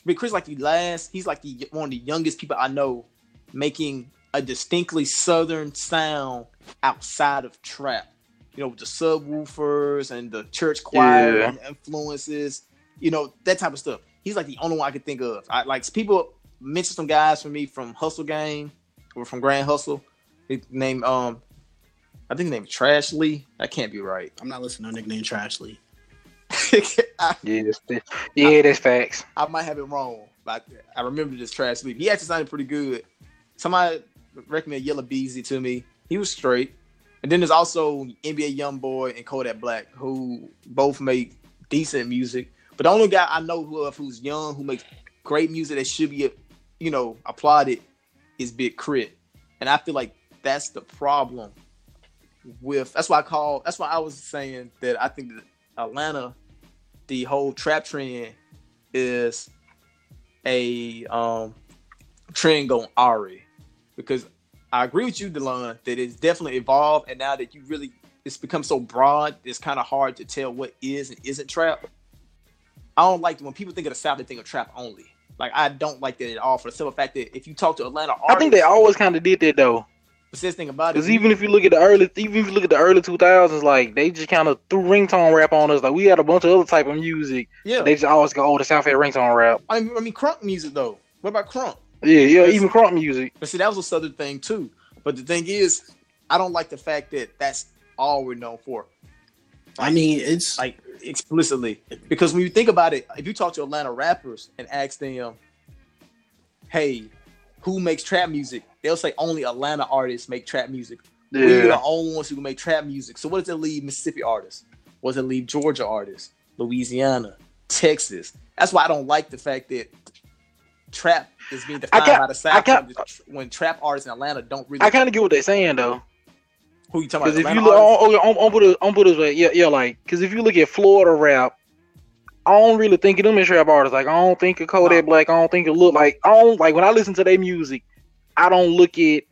Big Chris, like the last, he's like the one of the youngest people I know making a distinctly southern sound outside of trap. You know, with the subwoofers and the church choir Yeah. and influences. You know that type of stuff. He's like the only one I could think of. I like people mention some guys for me from Hustle Gang or from Grand Hustle. His name, um, I think his name is Trash Lee. That can't be right. I'm not listening to a nickname Trashly. <laughs> I, Yeah, that's, that- yeah, that's facts. I might have it wrong, but I remember this trash sleep. He actually sounded pretty good. Somebody recommended Yella Beezy to me. He was straight. And then there's also NBA YoungBoy and Kodak Black, who both make decent music. But the only guy I know who of who's young who makes great music that should be, you know, applauded is Big Crit. And I feel like that's the problem with that's why I call that's why I was saying that I think that Atlanta, the whole trap trend is a um trend going Ari. Because I agree with you, Delon, that it's definitely evolved and now that you really it's become so broad, it's kind of hard to tell what is and isn't trap. I don't like when people think of the South, they think of trap only. Like I don't like that at all for the simple fact that if you talk to Atlanta artists, I think they always kind of did that though. the says thing about it, Because even if you look at the early, even if you look at the early two thousands, like they just kind of threw ringtone rap on us. Like we had a bunch of other type of music. yeah, They just always go, "Oh, the South had ringtone rap." I mean, I mean crunk music though. What about crunk? Yeah, yeah, even crop music. But see, that was a southern thing too. But the thing is, I don't like the fact that that's all we're known for, I mean, it's like explicitly. Because when you think about it, if you talk to Atlanta rappers and ask them, "Hey, who makes trap music?" They'll say only Atlanta artists make trap music. We're the only ones who make trap music. So what does it leave Mississippi artists? What does it leave Georgia artists? Louisiana, Texas. That's why I don't like the fact that trap is being defined got- by the I South got- when, when trap artists in Atlanta don't really. I kind of get what they're saying though. who you talking about? Because if you look, on, on, on, put it, on put it way, yeah, yeah, like, because if you look at Florida rap, I don't really think of them as trap artists. Like, I don't think of Kodak No. Black. I don't think of look like I don't like when I listen to their music. I don't look at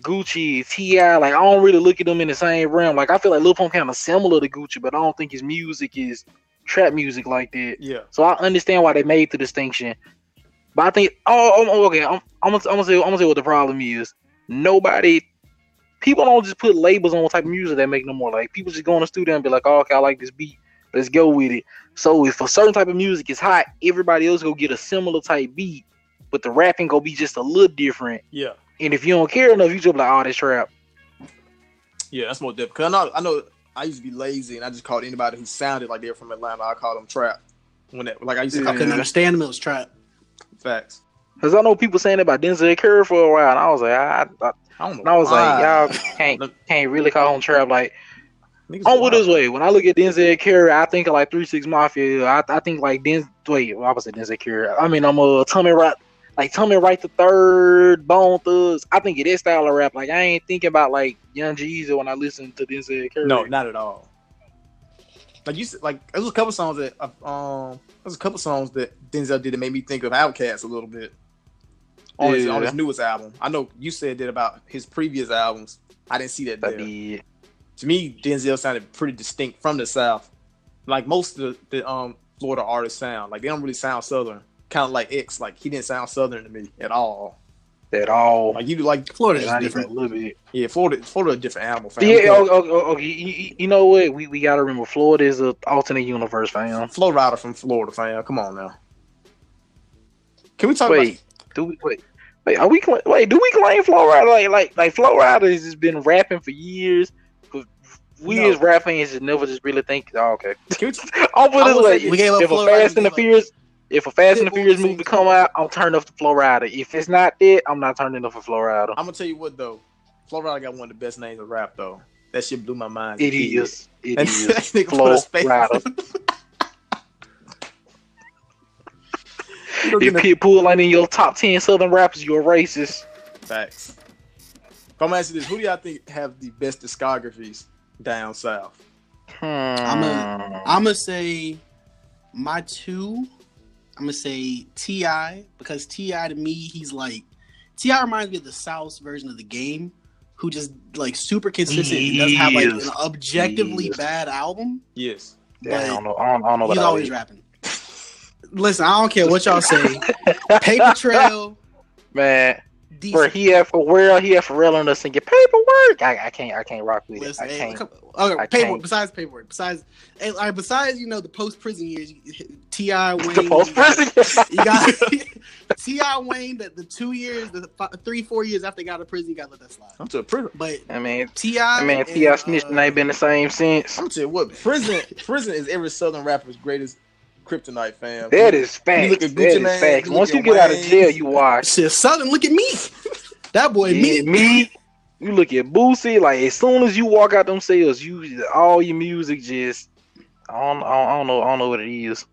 Gucci, Ti. Like, I don't really look at them in the same realm. Like, I feel like Lil Pump kind of similar to Gucci, but I don't think his music is trap music like that. yeah, So I understand why they made the distinction. But I think, oh, oh, oh, okay, I'm, I'm, gonna, I'm gonna say, I'm gonna say what the problem is. Nobody, people don't just put labels on what type of music they make no more. Like people just go in the studio and be like, oh, okay, I like this beat, let's go with it. So if a certain type of music is hot, everybody else go get a similar type beat, but the rapping gonna be just a little different. yeah, And if you don't care enough, you just be like, oh, this trap. yeah. That's more difficult. I know, I know, I used to be lazy and I just called anybody who sounded like they're from Atlanta. I called them trap. When that, like I used to I call couldn't understand them It was trap. Facts. Cause I know people saying that about Denzel Curry for a while, and I was like, I, I, I don't know. and I was like, y'all <laughs> can't Look, can't really call him trap. Like niggas On with wild. this way, when I look at Denzel Curry, I think of like Three Six Mafia. I, I think like Den. Wait, well, I was say Denzel Curry. I mean, I'm a Tommy Wright, like Tommy Wright the Third, Bone Thugs. I think it is style of rap. Like I ain't thinking about like Young Jeezy when I listen to Denzel Curry. No, not at all. Like you said, like there was a couple songs that uh, um, there's a couple songs that Denzel did that made me think of Outkast a little bit on, his, on his newest album. I know you said that about his previous albums. I didn't see that did. To me, Denzel sounded pretty distinct from the South. Like most of the, the um Florida artists sound like they don't really sound Southern. Kind of like X, like he didn't sound Southern to me at all. At all. Like you like Florida's Not even different. a little bit. yeah, Florida, Florida a different animal. Fam. Yeah, can't- okay, okay, okay. You, you- know what? We, we gotta remember Florida is a alternate universe, fam. Flo Rida from Florida, fam. Come on now. Can we talk Wait, do we wait? Wait, are we wait? Do we claim Flo Rida like like like Flo Rida has just been rapping for years? But we No. as rap fans just never just really think. Oh, okay. about? Can we, I'll put it like we gave up if a Fast and the Furious, if a Fast and the Furious movie come out, I'm turning off the Flo Rida. If it's not it, I'm not turning off for Flo Rida. I'm gonna tell you what though. Flo Rida got one of the best names of rap though. That shit blew my mind. as a It kid. is. It And is. <laughs> nigga put Flow a space- Rider. <laughs> You know, If Pitbull ain't in your top ten Southern rappers, you're a racist. Facts. If I'm asking this, who do y'all think have the best discographies down south? Hmm. I'm a- I'm gonna say my two. I'm gonna say T.I. because T.I. to me he's like T.I. reminds me of the South's version of the game, who just like super consistent and doesn't have like Yes. an objectively bad album. Yes. Yeah, I don't know. I don't, I don't know He's about always that. rapping. Listen, I don't care what y'all say. <laughs> Paper Trail, Man, decent. where he had for real, he had for real on us singing paperwork. I, I can't I can't rock with it. Listen, I hey, can't. come- okay, I paperwork. can't. Besides paperwork, besides, hey, all right, besides you know the post prison years, T.I. Wayne, The post prison. You got T.I. <laughs> Wayne the, the two years, the fi- three four years after they got out of prison, you got to let that slide. I'm to a prison. But I mean, T.I., I mean, T.I. snitched and uh, ain't been the same since. I'm gonna what, <laughs> prison prison is every southern rapper's greatest kryptonite fam. That is facts. look at Gucci is facts. you look Once you at get out of jail, you watch. Shit, Southern, look at me. <laughs> That boy, Yeah, me. me, you look at Boosie, like as soon as you walk out them sales, you all your music just I don't, I don't, I don't know, I don't know what it is.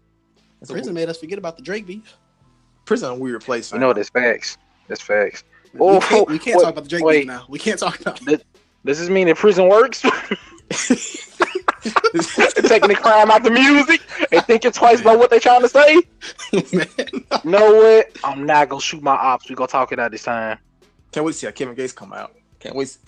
It's a- Prison made us forget about the Drake beef. prison a weird place. You know that's facts. That's facts. we Oh, can't, we can't wait, talk about the Drake wait. beef now. We can't talk about it. Does this mean that prison works? <laughs> Taking the crime out the music and thinking twice about what they trying to say? Man. You know what? I'm not gonna shoot my ops. We gonna talk it out this time. Can't wait to see how Kevin Gates come out. Can't wait. <laughs>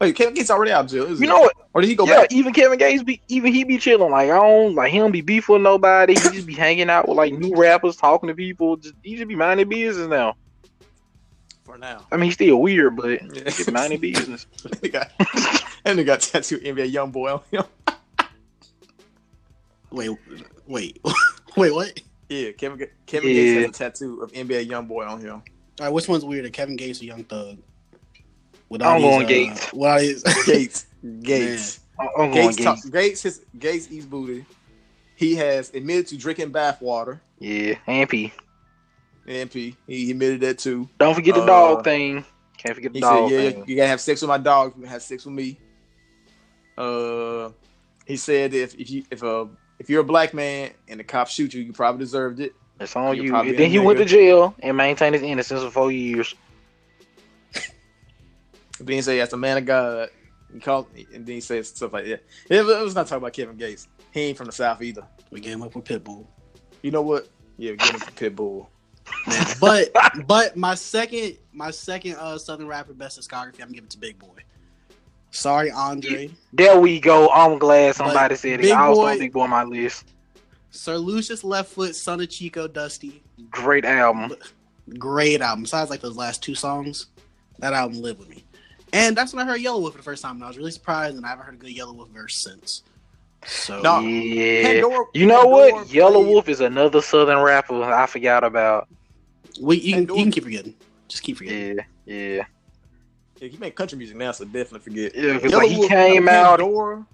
Wait, Kevin Gates already out of jail. You know what? or did he go yeah, back? even Kevin Gates be even he be chilling. Like I don't like he don't be beef with nobody. He just be hanging out with like new rappers, talking to people. Just he just be minding business now. For now. I mean, he's still weird, but <laughs> <laughs> he Yeah. just minding business. that nigga that nigga got tattooed NBA young boy on him. <laughs> Wait, wait, wait. What? Yeah, Kevin Ga- Kevin Yeah. Gates has a tattoo of NBA young boy on him. All right, which one's weirder, Kevin Gates or Young Thug? With I'm these, going uh, Gates. What all these? Gates. Gates. I'm I'm going Gates, Gates. talk, Gates, his, Gates eats booty. He has admitted to drinking bathwater. Yeah, and P. MP, he admitted that too. Don't forget the Uh, dog thing. Can't forget the He dog said, "Yeah, thing. you gotta have sex with my dog. You can have sex with me." Uh, he said if if you if a if you're a black man and the cops shoot you, you probably deserved it. It's on You're you. probably And then a he went to jail and maintained his innocence for four years. <laughs> But then he said, as a man of God, he called, and then he said stuff like that. It, was- it was not talking about Kevin Gates. He ain't from the South either. we gave him up with Pitbull. You know what? Yeah, get him to Pitbull. But but my second my second uh Southern rapper best discography, I'm giving it to Big Boy. Sorry, Andre. There we go. I'm glad somebody But said it. Big I was Boy- on Big Boy on my list. Sir Lucious Left Foot, Son of Chico, Dusty. Great album. Great album. Besides like those last two songs, that album lived with me. And that's when I heard Yelawolf for the first time, and I was really surprised, and I haven't heard a good Yelawolf verse since. So No. Yeah. Pandora- You know Pandora what? Yellow played- Wolf is another Southern rapper I forgot about. we, you, can, Pandora- you can keep forgetting. Just keep forgetting. Yeah, yeah. Yeah, he made country music now, so definitely forget. Yeah, 'cause, Yellow like, he Wolf, came out- Pandora,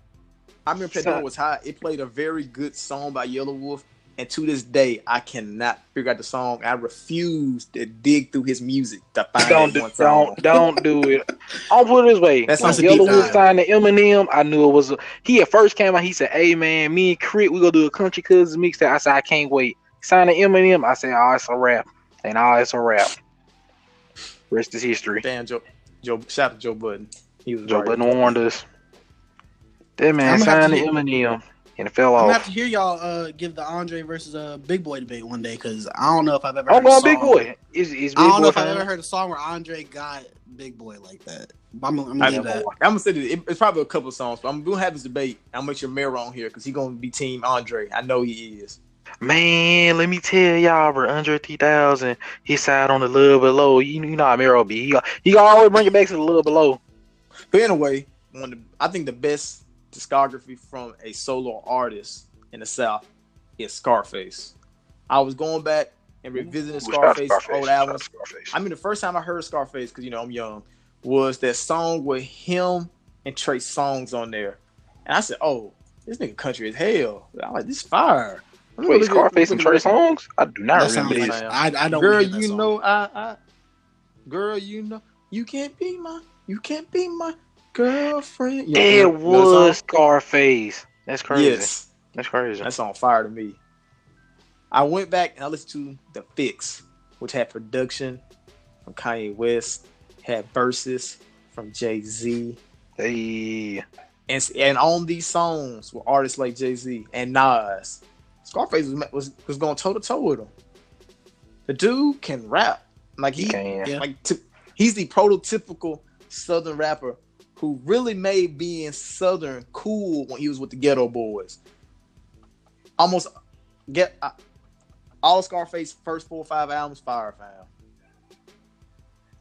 I remember Pandora was hot. It played a very good song by Yelawolf, and to this day, I cannot figure out the song. I refuse to dig through his music to find Don't do, one song. don't don't do it. <laughs> I'll put it this way: That's when not a Yellow deep Wolf dive. signed to Eminem, I knew it was. A, he at first came out. He said, "Hey man, me and K.R.I.T., we gonna do a country cousins mixtape." I said, "I can't wait." Signed to Eminem. I said, "Oh, it's a rap," and oh, it's a rap. Rest is history. Damn, Joe, Joe, shout out to Joe Budden. He was Joe right. Budden warned us. That man I'm gonna have signed to to hear- Eminem and fell I'm gonna off. have to hear y'all uh, give the Andre versus uh, Big Boy debate one day because I don't know if I've ever. I'm heard a going Big song- Boy. Is is Big I don't Boy know if I've ever heard a song where Andre got Big Boy like that. But I'm, I'm gonna leave that. am gonna say this. It, it's probably a couple of songs, but I'm gonna have this debate. I'm gonna make sure Mayor on here because he's gonna be Team Andre. I know he is. Man, let me tell y'all, bro. Andre 3000, he side on the little below. You, you know how Mero be. He, he gonna always bring it back to the little below. But anyway, one of the, I think the best discography from a solo artist in the South is Scarface. I was going back and revisiting Shout out to Scarface, old albums. Scarface. I mean, the first time I heard Scarface, because you know I'm young, was that song with him and Trey Songz on there, and I said, "Oh, this nigga country as hell." I'm like, "This fire." Let me Wait, look at- Scarface and look Trey. Songs? I do not That remember this. this. I, I don't. Girl, hear that you song. know I, I, girl, you know you can't be my, you can't be my girlfriend. You It know was Scarface. That's crazy. Yes, That's crazy. that's on fire to me. I went back and I listened to the Fix, which had production from Kanye West, had verses from Jay Z, Hey, and and on these songs were artists like Jay Z and Nas. Scarface was was, was going toe to toe with him. The dude can rap like he he can. Yeah. like t- he's the prototypical Southern rapper who really made being Southern cool when he was with the Geto Boys. Almost get uh, all of Scarface first four or five albums fire fam.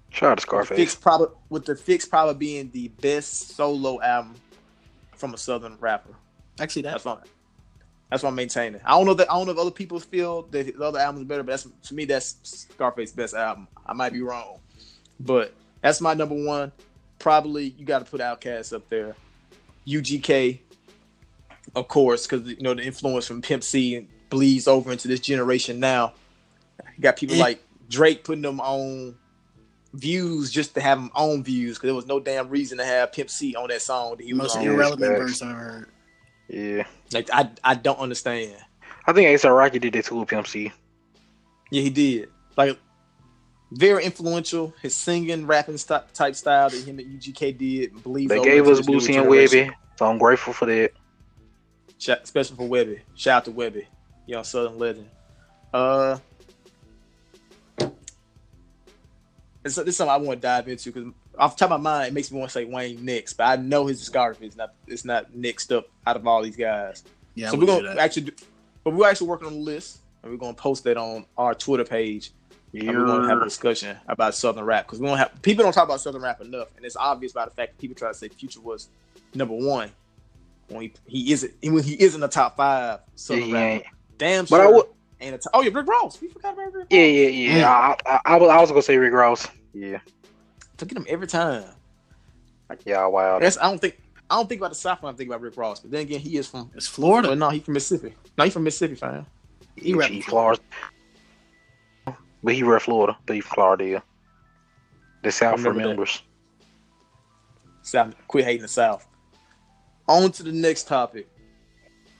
Shout out to The Scarface. Fix probably with the Fix probably being the best solo album from a Southern rapper. Actually, That's what that's what I'm maintaining. I don't know that I don't know if other people feel that the other albums are better, but that's to me that's Scarface's best album. I might be wrong, but that's my number one. Probably you got to put Outkast up there. UGK, of course, because you know the influence from Pimp C bleeds over into this generation now. You got people Yeah. like Drake putting them on views just to have them own views because there was no damn reason to have Pimp C on that song that he The was most irrelevant facts. verse I heard. Yeah. Like I I don't understand. I think ASAP Rocky did that too with Pimp C. Yeah, he did. Like very influential. His singing, rapping st- type style that him and UGK did. Believe They gave us this Boosie and. Webbie, so I'm grateful for that. Shout, especially for Webbie. Shout out to Webbie, young Southern legend. Uh, this, this is something I want to dive into because off the top of my mind, it makes me want to say Wayne next, but I know his discography is not it's not next up out of all these guys. Yeah, so we're gonna actually, do, but we're actually working on the list, and we're gonna post that on our Twitter page. And we're gonna have a discussion about Southern rap because we don't have people don't talk about Southern rap enough, and it's obvious by the fact that people try to say Future was number one when he, he isn't when he isn't a top five Southern he rapper. ain't. Damn But I would. ain't a. Oh yeah, Rick Ross. We forgot about Rick. Ross. Yeah, yeah, yeah. I, I, I was, I was gonna say Rick Ross. Yeah, Look at him every time. yeah, wow. That's I don't think I don't think about the South when I think about Rick Ross, but then again, he is from. It's Florida. Well, no, he's from Mississippi. No, he's from Mississippi, fam. He rap He Florida. But he rep Florida, but he from Florida. The South remember that. remembers. South, quit hating the South. On to the next topic.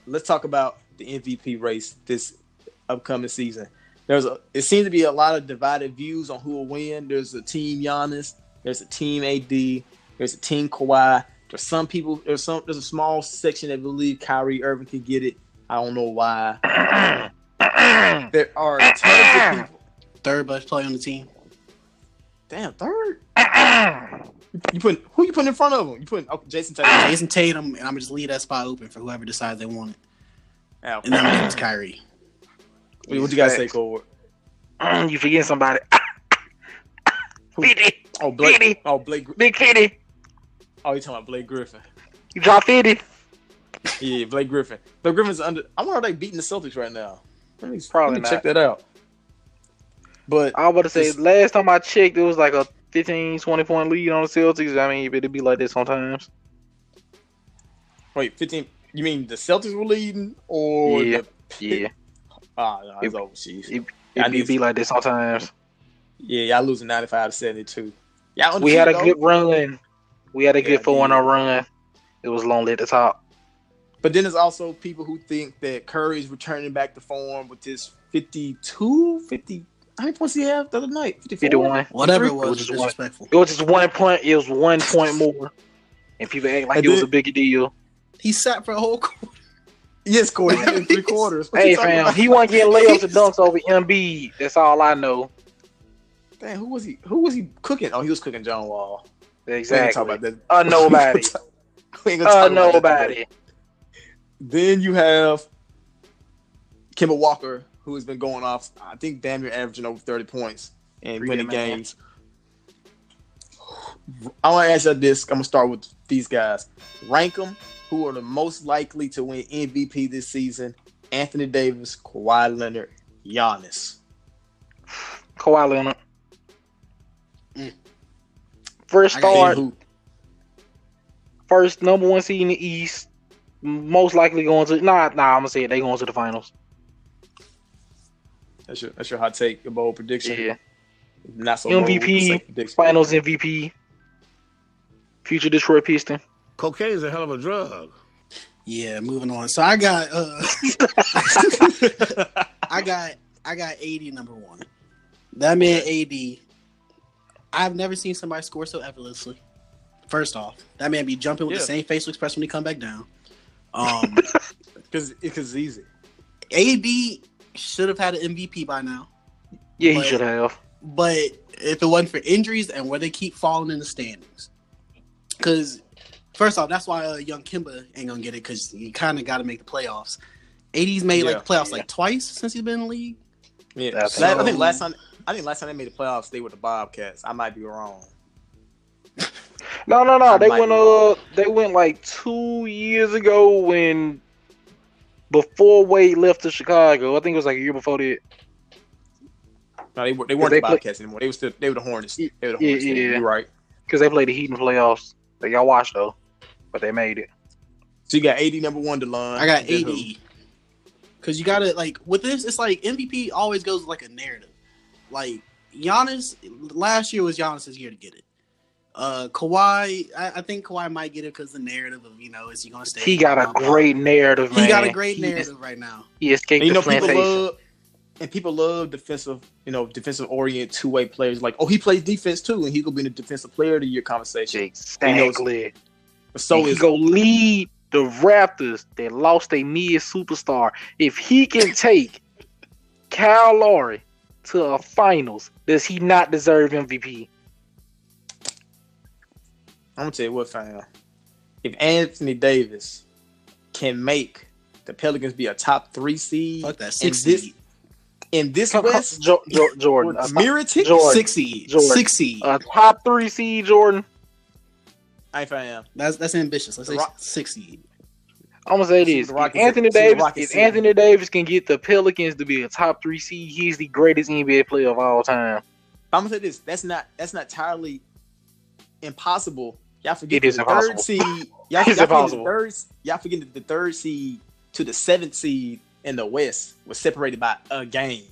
Let's talk about the MVP race this upcoming season. There's a it seems to be a lot of divided views on who will win. There's a team Giannis, there's a team AD, there's a team Kawhi. There's some people, there's some there's a small section that believe Kyrie Irving could get it. I don't know why. <clears throat> There are tons of people. Third best player on the team. Damn, third. <clears throat> You put who you putting in front of him? You putting okay, Jayson Tatum. Ah, Jayson Tatum, and I'm gonna just leave that spot open for whoever decides they want it. Out. And then I'm it's Kyrie. What what you guys say, Cole? <clears throat> you forgetting somebody. <coughs> Who? 50. Oh, Blake. Fitty. Oh, Blake. Big 50. Oh, you talking about Blake Griffin? You drop 50. Yeah, Blake Griffin. Blake Griffin's under. I wonder if they beating the Celtics right now. Let me, Probably let me not. check that out. But I was about to say, last time I checked, it was like a 15, 20 point lead on the Celtics. I mean, it'd be like this sometimes. wait, fifteen. You mean the Celtics were leading, or Yeah, the, Yeah, Ah, no, it's It- over. Chiefs. it- I it'd be, need- be like this sometimes. Yeah, y'all losing ninety-five to seventy-two. Yeah, We had a good run. We had a Yeah, good 4 0 yeah. run. It was lonely at the top. But then there's also people who think that Curry's returning back to form with his 52, 50. How many points did he have the other night? 54? 51. Whatever it It was, was was just one. disrespectful. It was just one point. It was one point <laughs> more. And people act like And it was a big deal. He sat for a whole quarter. Yes, Corey. He did in three <laughs> quarters. What Hey, fam, about? he wasn't getting layups <laughs> and dunks over Embiid. That's all I know. Damn, who was he? Who was he cooking? Oh, he was cooking John Wall. We ain't Exactly. talk about that. Uh, nobody. We ain't gonna Uh, talk about that nobody. Then you have Kemba Walker, who has been going off. I think damn near averaging over thirty points and winning man. games. I want to ask you this. I'm gonna start with these guys. Rank them. Who are the most likely to win MVP this season? Anthony Davis, Kawhi Leonard, Giannis. Kawhi Leonard. Mm. First start, first number one seed in the East. Most likely going to nah nah. I'm gonna say it. They going to the finals. That's your that's your hot take, your bold prediction. Yeah. Not so MVP, safe. Finals MVP. Future Detroit Piston. Cocaine is a hell of a drug. Yeah, moving on. So I got uh <laughs> I got I got AD number one. That man AD. I've never seen somebody score so effortlessly. First off, that man be jumping with the same facial expression when he come back down. <laughs> Um Because it's easy. AD should have had an MVP by now. Yeah, he should have. But if it wasn't for injuries and where they keep falling in the standings, because first off, that's why uh, young Kimba ain't gonna get it because he kind of got to make the playoffs. AD's made Yeah. like the playoffs like twice since he's been in the league. Yeah, That's La- I think last time I think last time they made the playoffs, they were the Bobcats. I might be wrong. <laughs> No, no, no. I They went uh they went like two years ago when before Wade left to Chicago. I think it was like a year before that. No, they, were, they weren't they the play- anymore. They were still they were the Hornets. They were the Yeah, Hornets. yeah. You're right. Because they played the Heat in the playoffs. That y'all watched though. But they made it. So you got AD number one, Delon. I got Then who? AD because you got to like with this. It's like MVP always goes like a narrative. Like Giannis last year was Giannis's year to get it. Uh, Kawhi, I, I think Kawhi might get it because the narrative of you know is he gonna stay? He got a great narrative, man. He got a great He narrative is- right now. He escaped And you know, the people plantation. love and people love defensive, you know, defensive oriented two way players. Like, oh, he plays defense too, and he could be in the defensive player of the year conversation. Exactly. But So so he is go lead the Raptors that lost a mid superstar. If he can <laughs> take Kyle Lowry to a finals, does he not deserve MVP? I'm gonna tell you what, fam. If Anthony Davis can make the Pelicans be a top three seed Fuck that in this seed, in this Come- come- West, Jo- Jo- Jordan, a, mirror ticket, Jordan. six seed, Jordan. six seed. a top three seed, Jordan. I fam. that's that's ambitious. Let's say The Rock- six seed. I'm gonna say this: Rockets- Anthony see Davis, if see- Anthony Davis can get the Pelicans to be a top three seed, he's the greatest NBA player of all time. I'm gonna say this. That's not that's not entirely impossible. Y'all forget <laughs> the impossible. third seed. Y'all, y'all forget the third. Y'all forget that the third seed to the seventh seed in the West was separated by a game.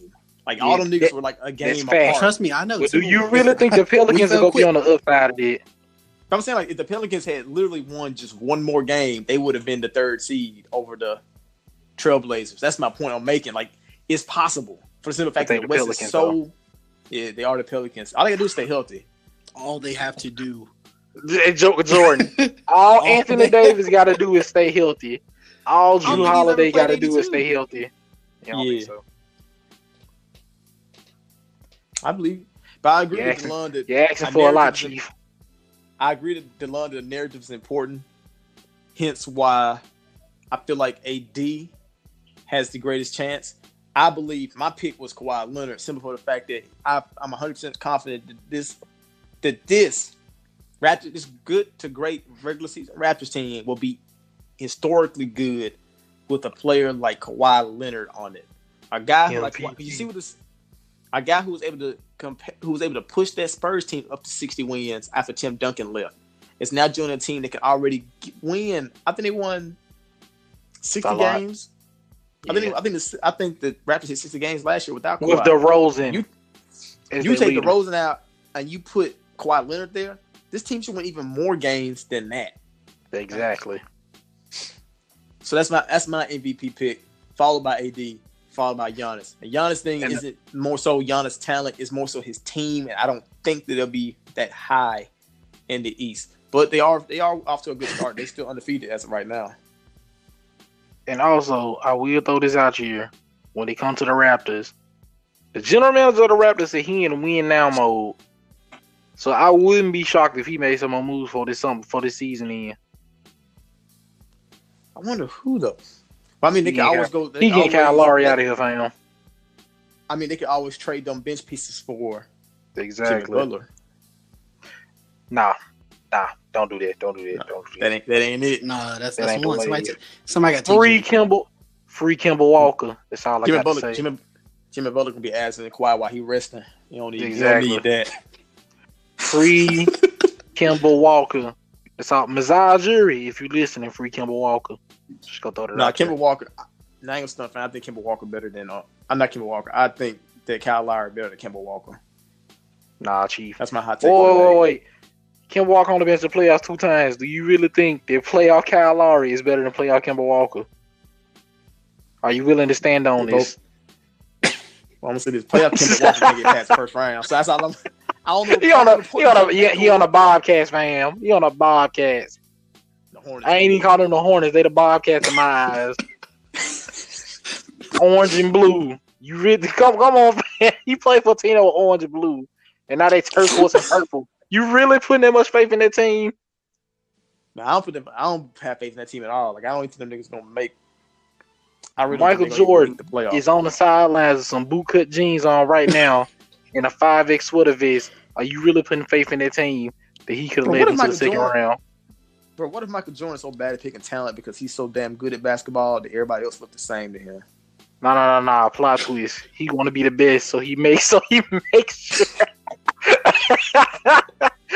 Like all Yeah, them niggas that- were like a game apart. Trust me, I know. But do you really think the <laughs> Pelicans are gonna be on the upside of it? I'm saying like if the Pelicans had literally won just one more game, they would have been the third seed over the Trailblazers. That's my point I'm making. Like it's possible for the simple fact that the the West Pelicans, is so. Yeah, they are the Pelicans. All they gotta do is stay healthy. All they have to do? Jordan, <laughs> all Oh, Anthony man. Davis got to do is stay healthy. All don't Jrue Holiday got to do is stay healthy. You don't think Yeah. so? I believe, but I agree Yeah, with Delon that You're asking for a lot, Chief. I agree that Delon the narrative is important. Hence why I feel like AD has the greatest chance. I believe my pick was Kawhi Leonard, simply for the fact that I, I'm 100 percent confident that this that this Raptors this good to great regular season Raptors team will be historically good with a player like Kawhi Leonard on it. A guy who like Kawhi- you see what this a guy who was able to compa- who was able to push that Spurs team up to 60 wins after Tim Duncan left. It's now joining a team that can already g- win. I think they won 60 A lot. games. I think I think the, I think the Raptors hit 60 games last year without Kawhi. With DeRozan, You- you take leader. DeRozan out and you put Kawhi Leonard there. This team should win even more games than that. Exactly. So that's my that's my MVP pick, followed by AD, followed by Giannis. And Giannis thing And- isn't more so Giannis' talent, it's more so his team, and I don't think that they'll be that high in the East. But they are they are off to a good start. They're still undefeated as of right now. And also, I will throw this out here when they come to the Raptors. The general manager of the Raptors said he in win now mode. So I wouldn't be shocked if he made some more moves for this something for this season in. I wonder who though. Well, I mean, they He can always got- go. He they get Kyle always- Lowry out of here, fam. I mean, they can always trade them bench pieces for Jimmy Exactly. Butler. Nah, nah, don't do that. Don't do that. Don't do That that. ain't that ain't it. Nah, that's That that's ain't the one. way Somebody, t- somebody got to Free Kemba, free Kemba Walker. That's all I Jimmy got Butler, to say. Jimmy, Jimmy Butler can be asking Kawhi while he resting. You don't need, Exactly. you don't need that. Free Kemba Walker. It's all. Jury, if you're listening, free Kemba Walker. Just go throw that No, there. Kemba Walker. I ain't gonna. I think Kemba Walker better than. Uh, I'm not Kemba Walker. I think that Kyle Lowry better than Kemba Walker. Nah, Chief. That's my hot take. Wait, on wait, wait. Kim Walker on the bench the playoffs two times. Do you really think that playoff Kyle Lowry is better than playoff Kemba Walker? Are you willing to stand on They this? Well, I'm gonna say this: playoff Kemba Walker can get past the first round. So that's all I'm. I don't know. He on a he on a he, he on a Bobcats, fam. He on a Bobcats. The Hornets. I ain't even calling them the Hornets. They the Bobcats in my eyes. <laughs> Orange and blue. You really come come on, man. <laughs> He played for Tino team that was orange and blue, and now they turquoise and purple. You really putting that much faith in that team? No, I don't put them. I don't have faith in that team at all. Like I don't think them niggas gonna make. I really Michael think they gonna Jordan the is on the sidelines with some bootcut jeans on right now <laughs> and a 5X sweater vest. Are you really putting faith in that team that he could have But led what them to the second Jordan- round? Bro, what if Michael Jordan's so bad at picking talent because he's so damn good at basketball that everybody else look the same to him? No, no, no, no. Plot twist. He want to be the best, so he makes <laughs> so he makes sure.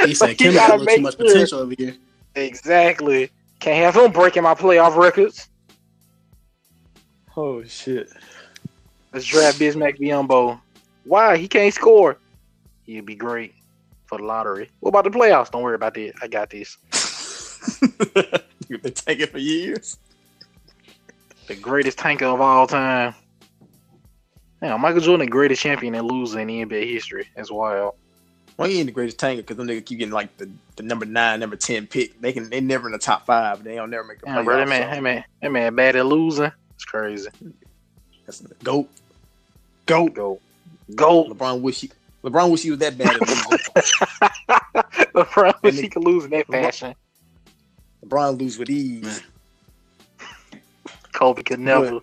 He <laughs> said He Kim gotta got a little make too much sure. potential over here. exactly. Can't have him breaking my playoff records. Oh shit! Let's draft Bismack Biyombo. Why he can't score? He'd be great for the lottery. What about the playoffs? Don't worry about that. I got this. <laughs> You've been taking for years. The greatest tanker of all time. Damn, Michael Jordan, the greatest champion and loser in the NBA history. That's wild. Well, he ain't the greatest tanker because them niggas keep getting like the, the number nine, number ten pick. They can they never in the top five. They don't never make the Damn, bro, that man, so that man, that man bad at losing. It's crazy. That's the goat. Goat. Go, go. LeBron wish he LeBron wish he was that bad. <laughs> LeBron wish he could lose in that LeBron- fashion. LeBron lose with ease. Kobe could never.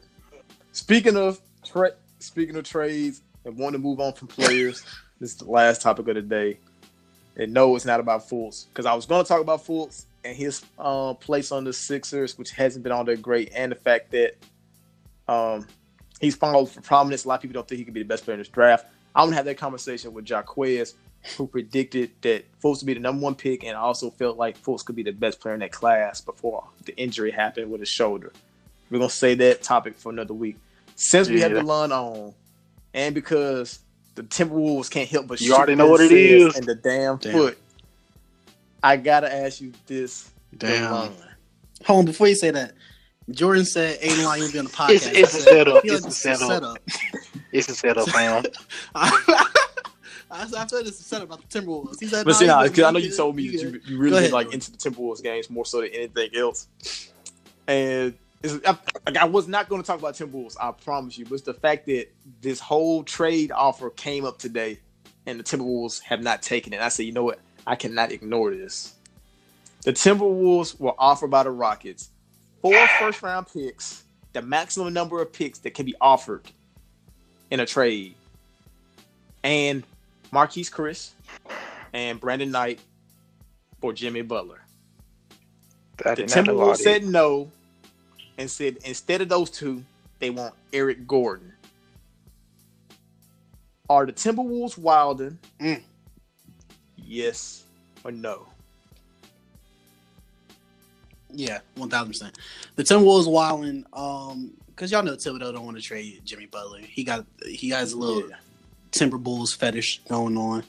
Speaking of tra- speaking of trades and wanting to move on from players, <laughs> this is the last topic of the day. And no, it's not about Fultz because I was going to talk about Fultz and his uh, place on the Sixers, which hasn't been all that great, and the fact that um, he's fallen for prominence. A lot of people don't think he could be the best player in this draft. I'm gonna have that conversation with Jaquez, who predicted that Fultz would be the number one pick, and also felt like Fultz could be the best player in that class before the injury happened with his shoulder. We're gonna say that topic for another week. Since we have Yeah. the line on, and because the Timberwolves can't help but You shoot already know what it is, and the damn, Damn. foot. I gotta ask you this: Damn. Delon. Hold on, before you say that, Jordan said Aiden Line will be on the podcast. It's- it's I a said, setup. I feel It's a setup. It's a setup, fam. I said, I said it's a setup about the Timberwolves. He said, But "Nah, see, you nah, good, 'cause I know you told me that you, you really ahead, been like bro. into the Timberwolves games more so than anything else. And it's, I, I was not going to talk about Timberwolves, I promise you. But it's the fact that this whole trade offer came up today, and the Timberwolves have not taken it. I said, you know what? I cannot ignore this. The Timberwolves were offered by the Rockets four first round picks, the maximum number of picks that can be offered in a trade, and Marquese Chriss and Brandon Knight for Jimmy Butler. I The did not know all Timberwolves said no and said instead of those two, they want Eric Gordon. Are the Timberwolves wilding? Mm. Yes or no? Yeah, one thousand percent. The Timberwolves wilding, um, because y'all know Thibodeau don't want to trade Jimmy Butler. He got he has a little Yeah. Bulls fetish going on,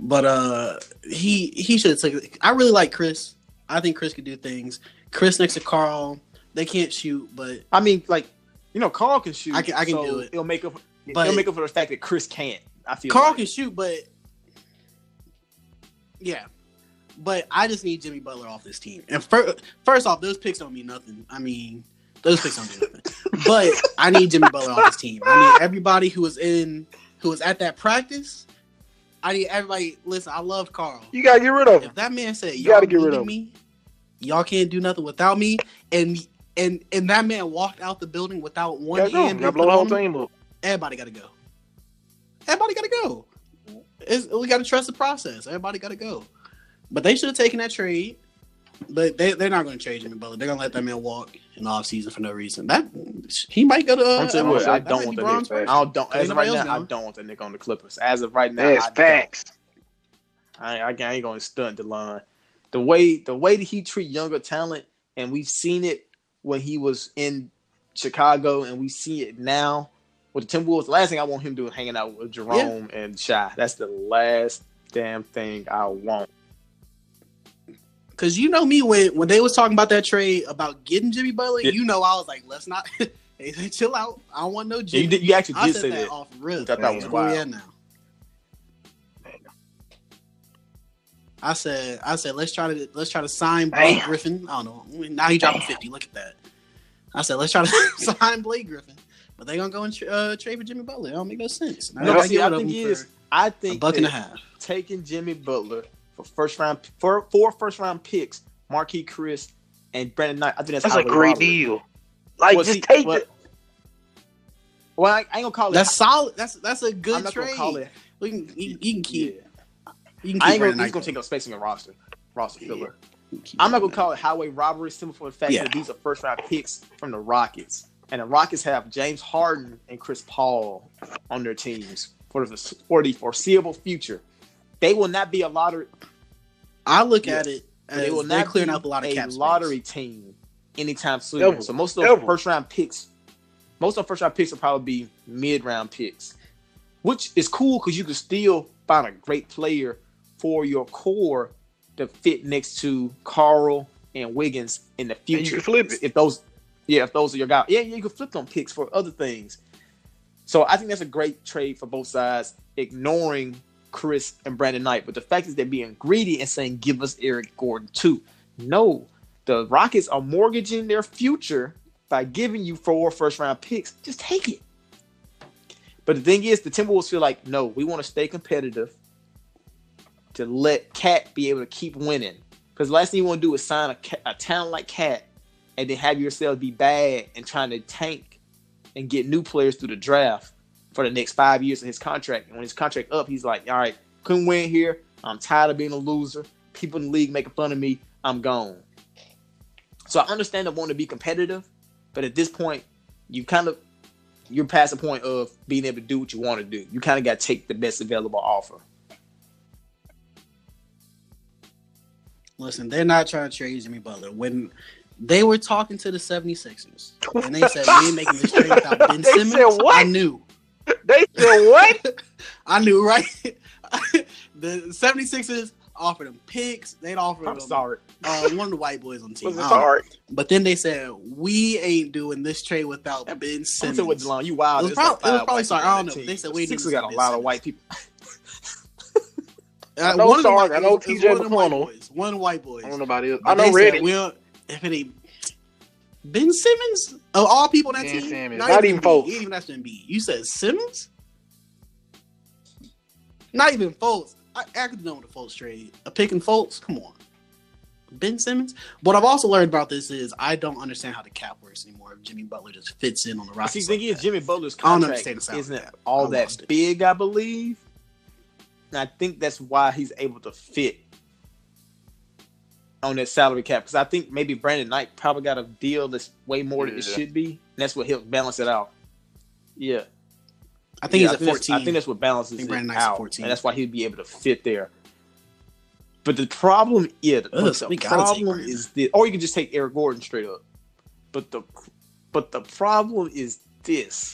but uh, he he should have taken. I really like Chriss. I think Chriss could do things. Chriss next to Karl, they can't shoot, but I mean, like, you know, Karl can shoot. I can- I can so do it. It'll make up. But- it'll make up for the fact that Chriss can't. I feel Karl like. can shoot, but yeah. But I just need Jimmy Butler off this team. And fir- first off, those picks don't mean nothing. I mean, those picks don't do nothing. but I need Jimmy Butler on this team. I need everybody who was in, who was at that practice. I need everybody. Listen, I love Karl. You gotta get rid of him. If that man said You gotta get rid of me, y'all can't do nothing without me, and and and that man walked out the building without one Gotta go. hand. Gotta blow the whole team up. Everybody got to go. Everybody got to go. It's, we got to trust the process. Everybody got to go. But they should have taken that trade. But they, they're not going to trade Jimmy Butler. They're going to let that man walk in the offseason for no reason. That He might go to. Uh, I'm telling what, I don't want be that Bron's nigga. first. I don't. As of right else now, I don't want that nigga on the Clippers. As of right now, That's I don't. facts. I, I, I ain't gonna stunt the line. The way the way that he treat younger talent, and we've seen it when he was in Chicago, and we see it now with the Timberwolves. The last thing I want him doing hanging out with Jerome and Shai. That's the last damn thing I want. Because you know me, when, when they was talking about that trade about getting Jimmy Butler, Yeah. you know I was like, let's not. <laughs> hey, chill out. I don't want no Yeah, you, did, you actually I did said say that, that. off real. Which I thought was Where we wild. at now? I said, I said, let's try to let's try to sign Blake Damn. Griffin. I don't know. Now he dropping fifty. Look at that. I said, let's try to <laughs> sign Blake Griffin, but they gonna go and tra- uh, trade for Jimmy Butler. It don't make no sense. Now No, they see, I think him he is. I a think a buck and a half. taking Jimmy Butler for first round for four first round picks, Marquese Chriss and Brandon Knight. I think that's, That's a great robbery. deal. Like, Well, just see, take well, it. Well, I, I ain't gonna call it. That's solid. That's that's a I'm good not trade. gonna call it. We can you, you can keep. Yeah. You can keep I ain't gonna. Brandon He's Knight, gonna take though. up space in your roster. Roster filler. You can keep I'm not gonna call it highway robbery simply for the fact Yeah. that these are first round picks from the Rockets, and the Rockets have James Harden and Chris Paul on their teams for the for the foreseeable future. They will not be a lottery. I look Yeah. at it as They will not clearing be up a lot of cap space. lottery team anytime soon. Ever. So most of those Ever. first round picks, most of the first round picks will probably be mid round picks, which is cool because you can still find a great player for your core to fit next to Karl and Wiggins in the And you future. can flip it. If those, yeah, if those are your guys, yeah, yeah, you can flip them picks for other things. So I think that's a great trade for both sides, ignoring Chriss and Brandon Knight. But the fact is they're being greedy and saying, give us Eric Gordon too. No, the Rockets are mortgaging their future by giving you four first round picks. Just take it. But the thing is, the Timberwolves feel like, no, we want to stay competitive to let KAT be able to keep winning. Because last thing you want to do is sign a, a talent like KAT and then have yourself be bad and trying to tank and get new players through the draft for the next five years of his contract. And when his contract up, he's like, all right, couldn't win here. I'm tired of being a loser. People in the league making fun of me. I'm gone. So I understand them want to be competitive, but at this point, you kind of you're past the point of being able to do what you want to do. You kind of got to take the best available offer. Listen, they're not trying to trade Jimmy Butler. When they were talking to the 76ers and they said we ain't making this trade without <laughs> Ben They Simmons, said what? I knew. <laughs> They said what? <laughs> I knew, right? <laughs> the 76ers offered them picks. They'd offer I'm him sorry. uh, one of the white boys on the team. Was it I don't know. hard? But then they said we ain't doing this trade without Ben I'm Simmons. with Delon, you wild. It was prob- it was probably sorry, I don't know. team. They said we Sixers got a Ben lot of white people. Uh, I know one I know TJ one of white McConnell. boys. One white boys. I don't know about it. I know Redick. Well, if it ain't Ben Simmons of all people on that Ben team, Simmons. not, Not even even Embiid. Fultz. You ain't even asked Embiid. You said Simmons, not even Fultz. I actually know the Fultz trade. A pick and Fultz. Come on, Ben Simmons. What I've also learned about this is I don't understand how the cap works anymore. If Jimmy Butler just fits in on the See, roster. the thing is, Jimmy Butler's I don't contract understand the isn't cap. all that lost it. big, I believe. And I think that's why he's able to fit on that salary cap. Because I think maybe Brandon Knight probably got a deal that's way more than it should be. And that's what helps balance it out. Yeah. I think Yeah, he's at that's- fourteen. I think that's what balances I think it Brandon Knight's at out, 14. and that's why he'd be able to fit there. But the problem, yeah, the, Ugh, so the we gotta take problem is this, or you can just take Eric Gordon straight up. But the, but the problem is this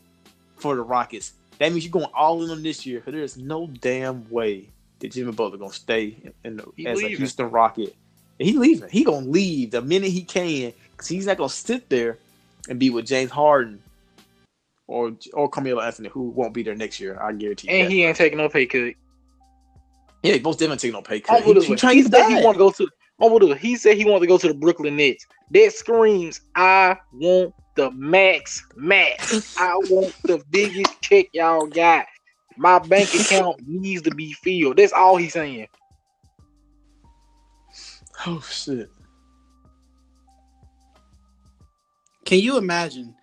<laughs> for the Rockets. That means you're going all in on this year. Because there's no damn way that Jimmy Butler gonna stay in the, He as a leaving. Houston Rocket. He leaving. He gonna leave the minute he can because he's not gonna sit there and be with James Harden or or Carmelo Anthony, who won't be there next year. I guarantee you. And that. he ain't taking no pay cut. yeah, he most definitely taking no pay cut. He, he he, said he want to go to. He said he wanted to go to the Brooklyn Nets. That screams, I want the max max. I want the biggest check y'all got. My bank account needs to be filled. That's all he's saying. Oh shit! Can you imagine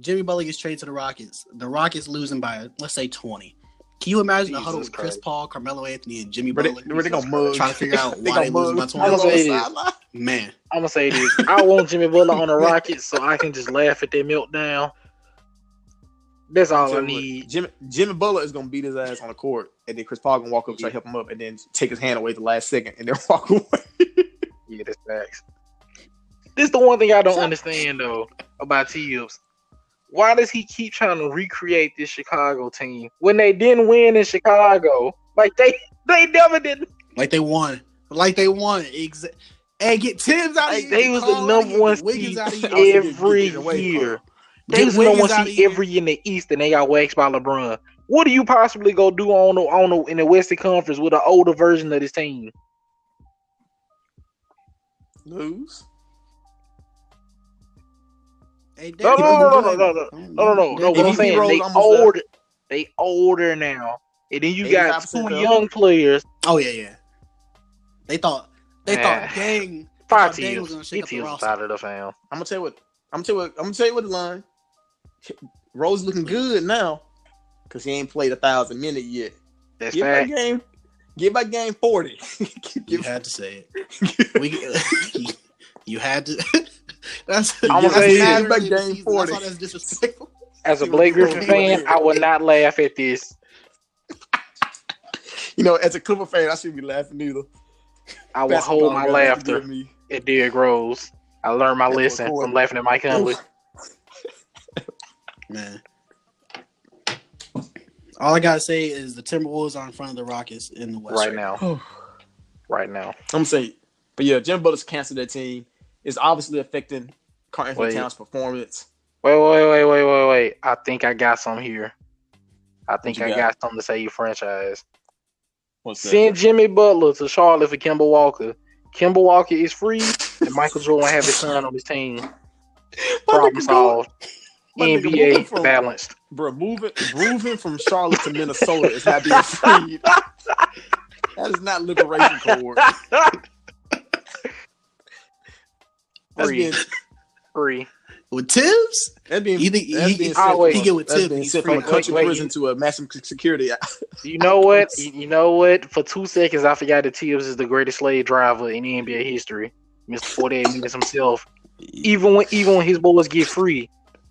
Jimmy Butler gets traded to the Rockets? The Rockets losing by let's say twenty. Can you imagine the huddle with Chris Christ. Paul, Carmelo Anthony, and Jimmy But they, Butler? but they gonna mug. Trying to figure out <laughs> They why they gonna losing by 20. I'm gonna say this. Man, I'm gonna say this. I want Jimmy Butler on the Rockets so I can just laugh at their meltdown. That's all I Jimmy, need. Jimmy, Jimmy Butler is gonna beat his ass on the court, and then Chris Paul gonna walk up, try to help him up, and then take his hand away at the last second, and then <laughs> walk away. Yeah, that's facts. This is the one thing I don't understand though about Tibbs. Why does he keep trying to recreate this Chicago team when they didn't win in Chicago? Like they they never did. like they won, like they won. Exa- hey, get Tibbs out of Like here. they was the Karl out of number one get seed out of here. I was thinking every get away, year. Karl. They Get was the number one Wiggins out of seed here. every year in the East, and they got waxed by LeBron. What do you possibly go do on the, on the, in the Western Conference with an older version of this team? Lose. Hey, No, no, no, no, no, no, no, no, no, no. What I'm saying, they almost there. older, they older now, and then you got 85% two up. young players. Oh yeah, yeah. They thought they Nah. thought Dang. they Five thought Dang was teams. gonna shake up the teams roster. out of the fam. I'm gonna tell you what. I'm gonna tell you what. I'm gonna tell you what the line. Rose looking good now, cause he ain't played a thousand minutes yet. That's Give by fact. game. Give by game forty. <laughs> You had to say it. <laughs> We, <laughs> you had to. That's I'ma say Saturday this. Back game 40. That's, that's disrespectful. As a See Blake Griffin fan. I would not laugh at this. you know, as a Clipper fan, I shouldn't be laughing either. I will Basketball hold my gotta have to laughter give me- at Derrick Rose. I learned my That's what lesson from laughing at Mike Conley. Man. All I gotta say is the Timberwolves are in front of the Rockets in the West right now. right now. I'm saying, but yeah, Jim Butler's canceled that team. It's obviously affecting Karl-Anthony Towns' performance. Wait, wait, wait, wait, wait, wait. I think I got some here. I think I got? got something to say your franchise. What's that? Send Jimmy Butler to Charlotte for Kemba Walker. Kemba Walker is free, and Michael Jordan have his son on his team. <laughs> Problem solved. My NBA from- balanced. Bro, moving moving from Charlotte to Minnesota is not being <laughs> freed. That is not liberation cord. That's Free. being Free. with Tibbs. that's being Either that's he- being he- sent oh, wait. he get with that's Tibbs, being he's sent from a country Wait, wait, prison to a maximum security. <laughs> You know what? You, you know what? For two seconds, I forgot that Tibbs is the greatest slave driver in NBA history. Mr. 48 minutes himself. Even when even when his boys get free,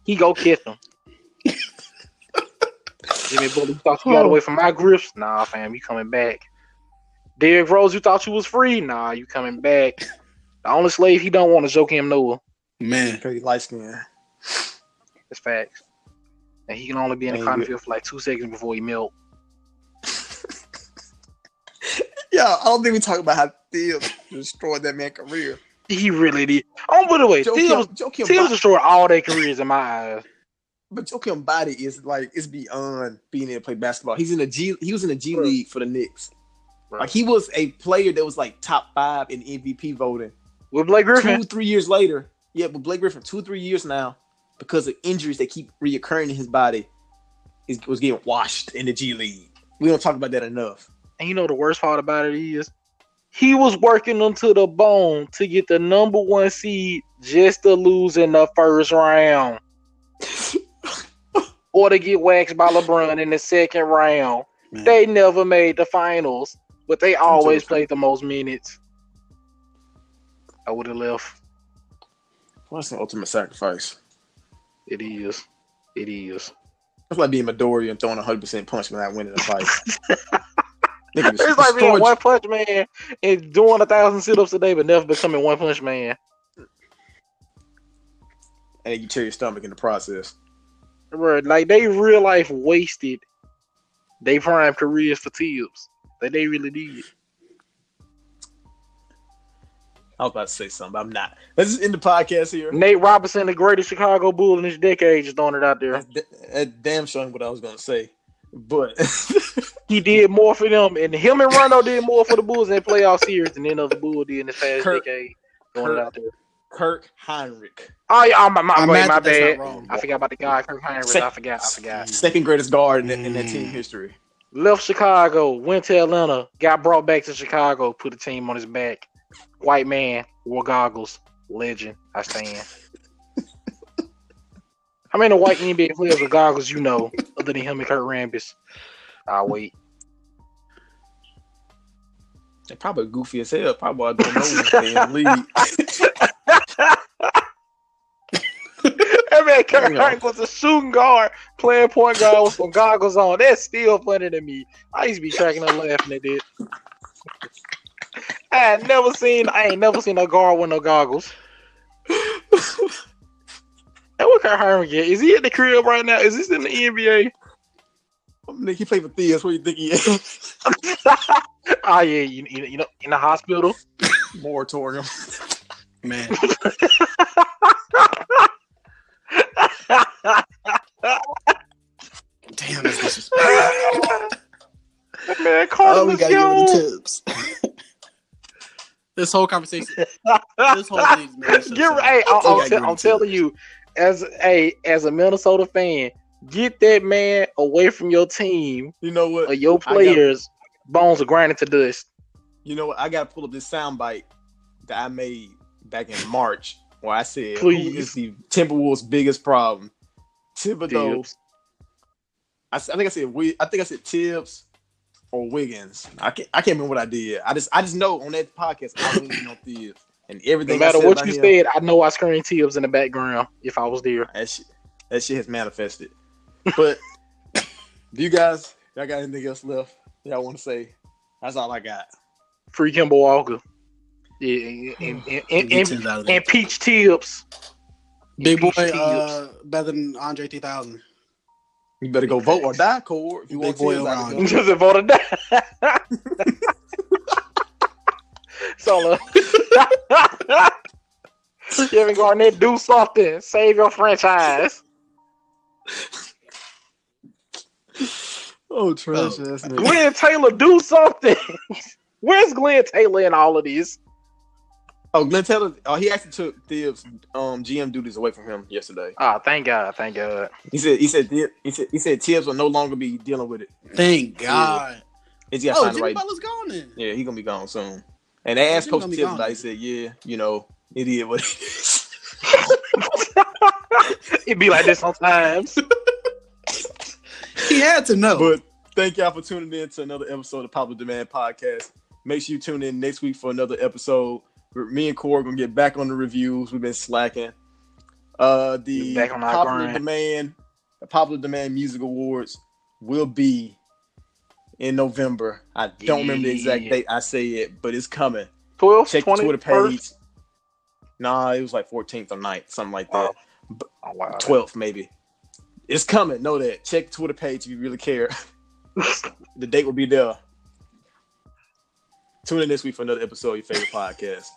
he go kiss them. <laughs> Jimmy Butler, you thought you got away from my grips? Nah, fam, you coming back. Derrick Rose, you thought you was free? Nah, you coming back. The only slave he don't want is Joakim Noah. Man, Pretty light skin. It's facts. And he can only be in the Ain't cotton field for like two seconds before he melt. <laughs> Yeah, I don't think we talk about how Tibbs destroyed that man's career. He really did. Oh, by the way, Tibbs, Joakim, Joakim, Tibbs Body, destroyed all their careers in my eyes. but Joakim Body is like it's beyond being able to play basketball. He's in the G. He was in the G Bro. League for the Knicks. Bro. Like he was a player that was like top five in MVP voting. With Blake Griffin, Two, three years later, yeah, but Blake Griffin, two, three years now, because of injuries that keep reoccurring in his body, is was getting washed in the G League. We don't talk about that enough. and you know the worst part about it is, he was working them to the bone to get the number one seed just to lose in the first round, <laughs> or to get waxed by LeBron in the second round. man. They never made the finals, but they always played the most minutes. I would have left. What's the ultimate sacrifice? It is. It is. It's like being Midori and throwing a hundred percent punch when I win in a fight. <laughs> Nigga, It's like being one punch man and doing a thousand sit ups a day, but never becoming one punch man. and you tear your stomach in the process. Bro, like they real life wasted they prime careers for Tibbs. Like they really did. I was about to say something, but I'm not. Let's just end the podcast here. Nate Robinson, the greatest Chicago Bull in this decade, just throwing it out there. That's, da- that damn showing what I was gonna say, but <laughs> He did more for them, and him and Rondo did more for the Bulls in the playoff series than any other Bull did in the past Kirk- decade. Throwing it Kirk- out there. Kirk Hinrich, Oh yeah, oh, my, my, I'm wait, my that bad. wrong. I forgot about the guy Kirk Hinrich. Sec- I forgot. I forgot. second greatest guard in, that- in that Mm. team history. Left Chicago, went to Atlanta, got brought back to Chicago, put a team on his back. White man, wore goggles, legend. I stand. <laughs> How many white NBA players with goggles you know, other than him and Kurt Rambis? I'll wait. They're probably goofy as hell. Probably I don't know if they in the league. <laughs> That man Kurt You was a shooting guard, playing point guard with some goggles on. That's still funny to me. I used to be cracking up laughing at it. I ain't never seen I ain't never seen a guard with no goggles. <laughs> Hey, what Kurt Herman get? Is he at the crib right now? Is this in the NBA? Nigga, he played for Theus. What do you think he is? <laughs> oh yeah, you, you, you know, in the hospital. <laughs> Moratorium. man. <laughs> Damn, that's disrespectful. man, Carter Oh, we gotta get rid Jones. of tips. this whole conversation, this whole thing's made so Get, sad. hey, I'm, I'm, gotta get tell- rid I'm telling you, as a as a Minnesota fan, get that man away from your team You know what? or your I got- players. Bones are grinding to dust. You know what? I gotta pull up this soundbite that I made back in March where I said, Please. "Who is the Timberwolves' biggest problem?" Thibodeau. Tibbs. I, I think I said I think I said Tibbs or Wiggins. I can't I can't remember what I did. I just I just know on that podcast I leaning on Tibbs and No everything. I matter said what you him, said, I know I screamed Tibbs in the background if I was there. that shit, that shit has manifested. But do you guys y'all got anything else left? Y'all want to say? That's all I got. Free Kemba Walker. Yeah, and, and, <sighs> and, and, and, Tibbs out of there. and Peach Tips. Big boy, uh, better than Andre 3000. You better go vote or die, Core. If you Big want boy Tibbs out of around. here. Just voted down. so, uh, Kevin Garnett, do something. Save your franchise. Oh, trash ass nigga. Glen Taylor, do something. <laughs> Where's Glen Taylor in all of these? Oh, Glen Taylor. Oh, he actually took Tibbs um GM duties away from him yesterday. Oh, thank God, thank God. He said he said Tibbs- he said he said Tibbs will no longer be dealing with it. Thank God. He's got Oh, Jimmy right. Butler's gone then. Yeah, he gonna be gone soon. And they asked Jimmy Coach gonna Tibbs gone. about. it. He said, "Yeah, you know, idiot, what it is." It be like this sometimes. <laughs> He had to know. But thank y'all for tuning in to another episode of Popular Demand Podcast. Make sure you tune in next week for another episode. Me and Corey gonna get back on the reviews. We've been slacking. Uh, the Popular grind. Demand, the Popular Demand Music Awards will be in November. I don't remember the exact date I say it, but it's coming. 12, Check the 20, Twitter page. Nah, it was like 14th or 9th, something like that. Oh, wow. 12th maybe. It's coming. Know that. Check Twitter page if you really care. <laughs> the date will be there. Tune in this week for another episode of your favorite podcast.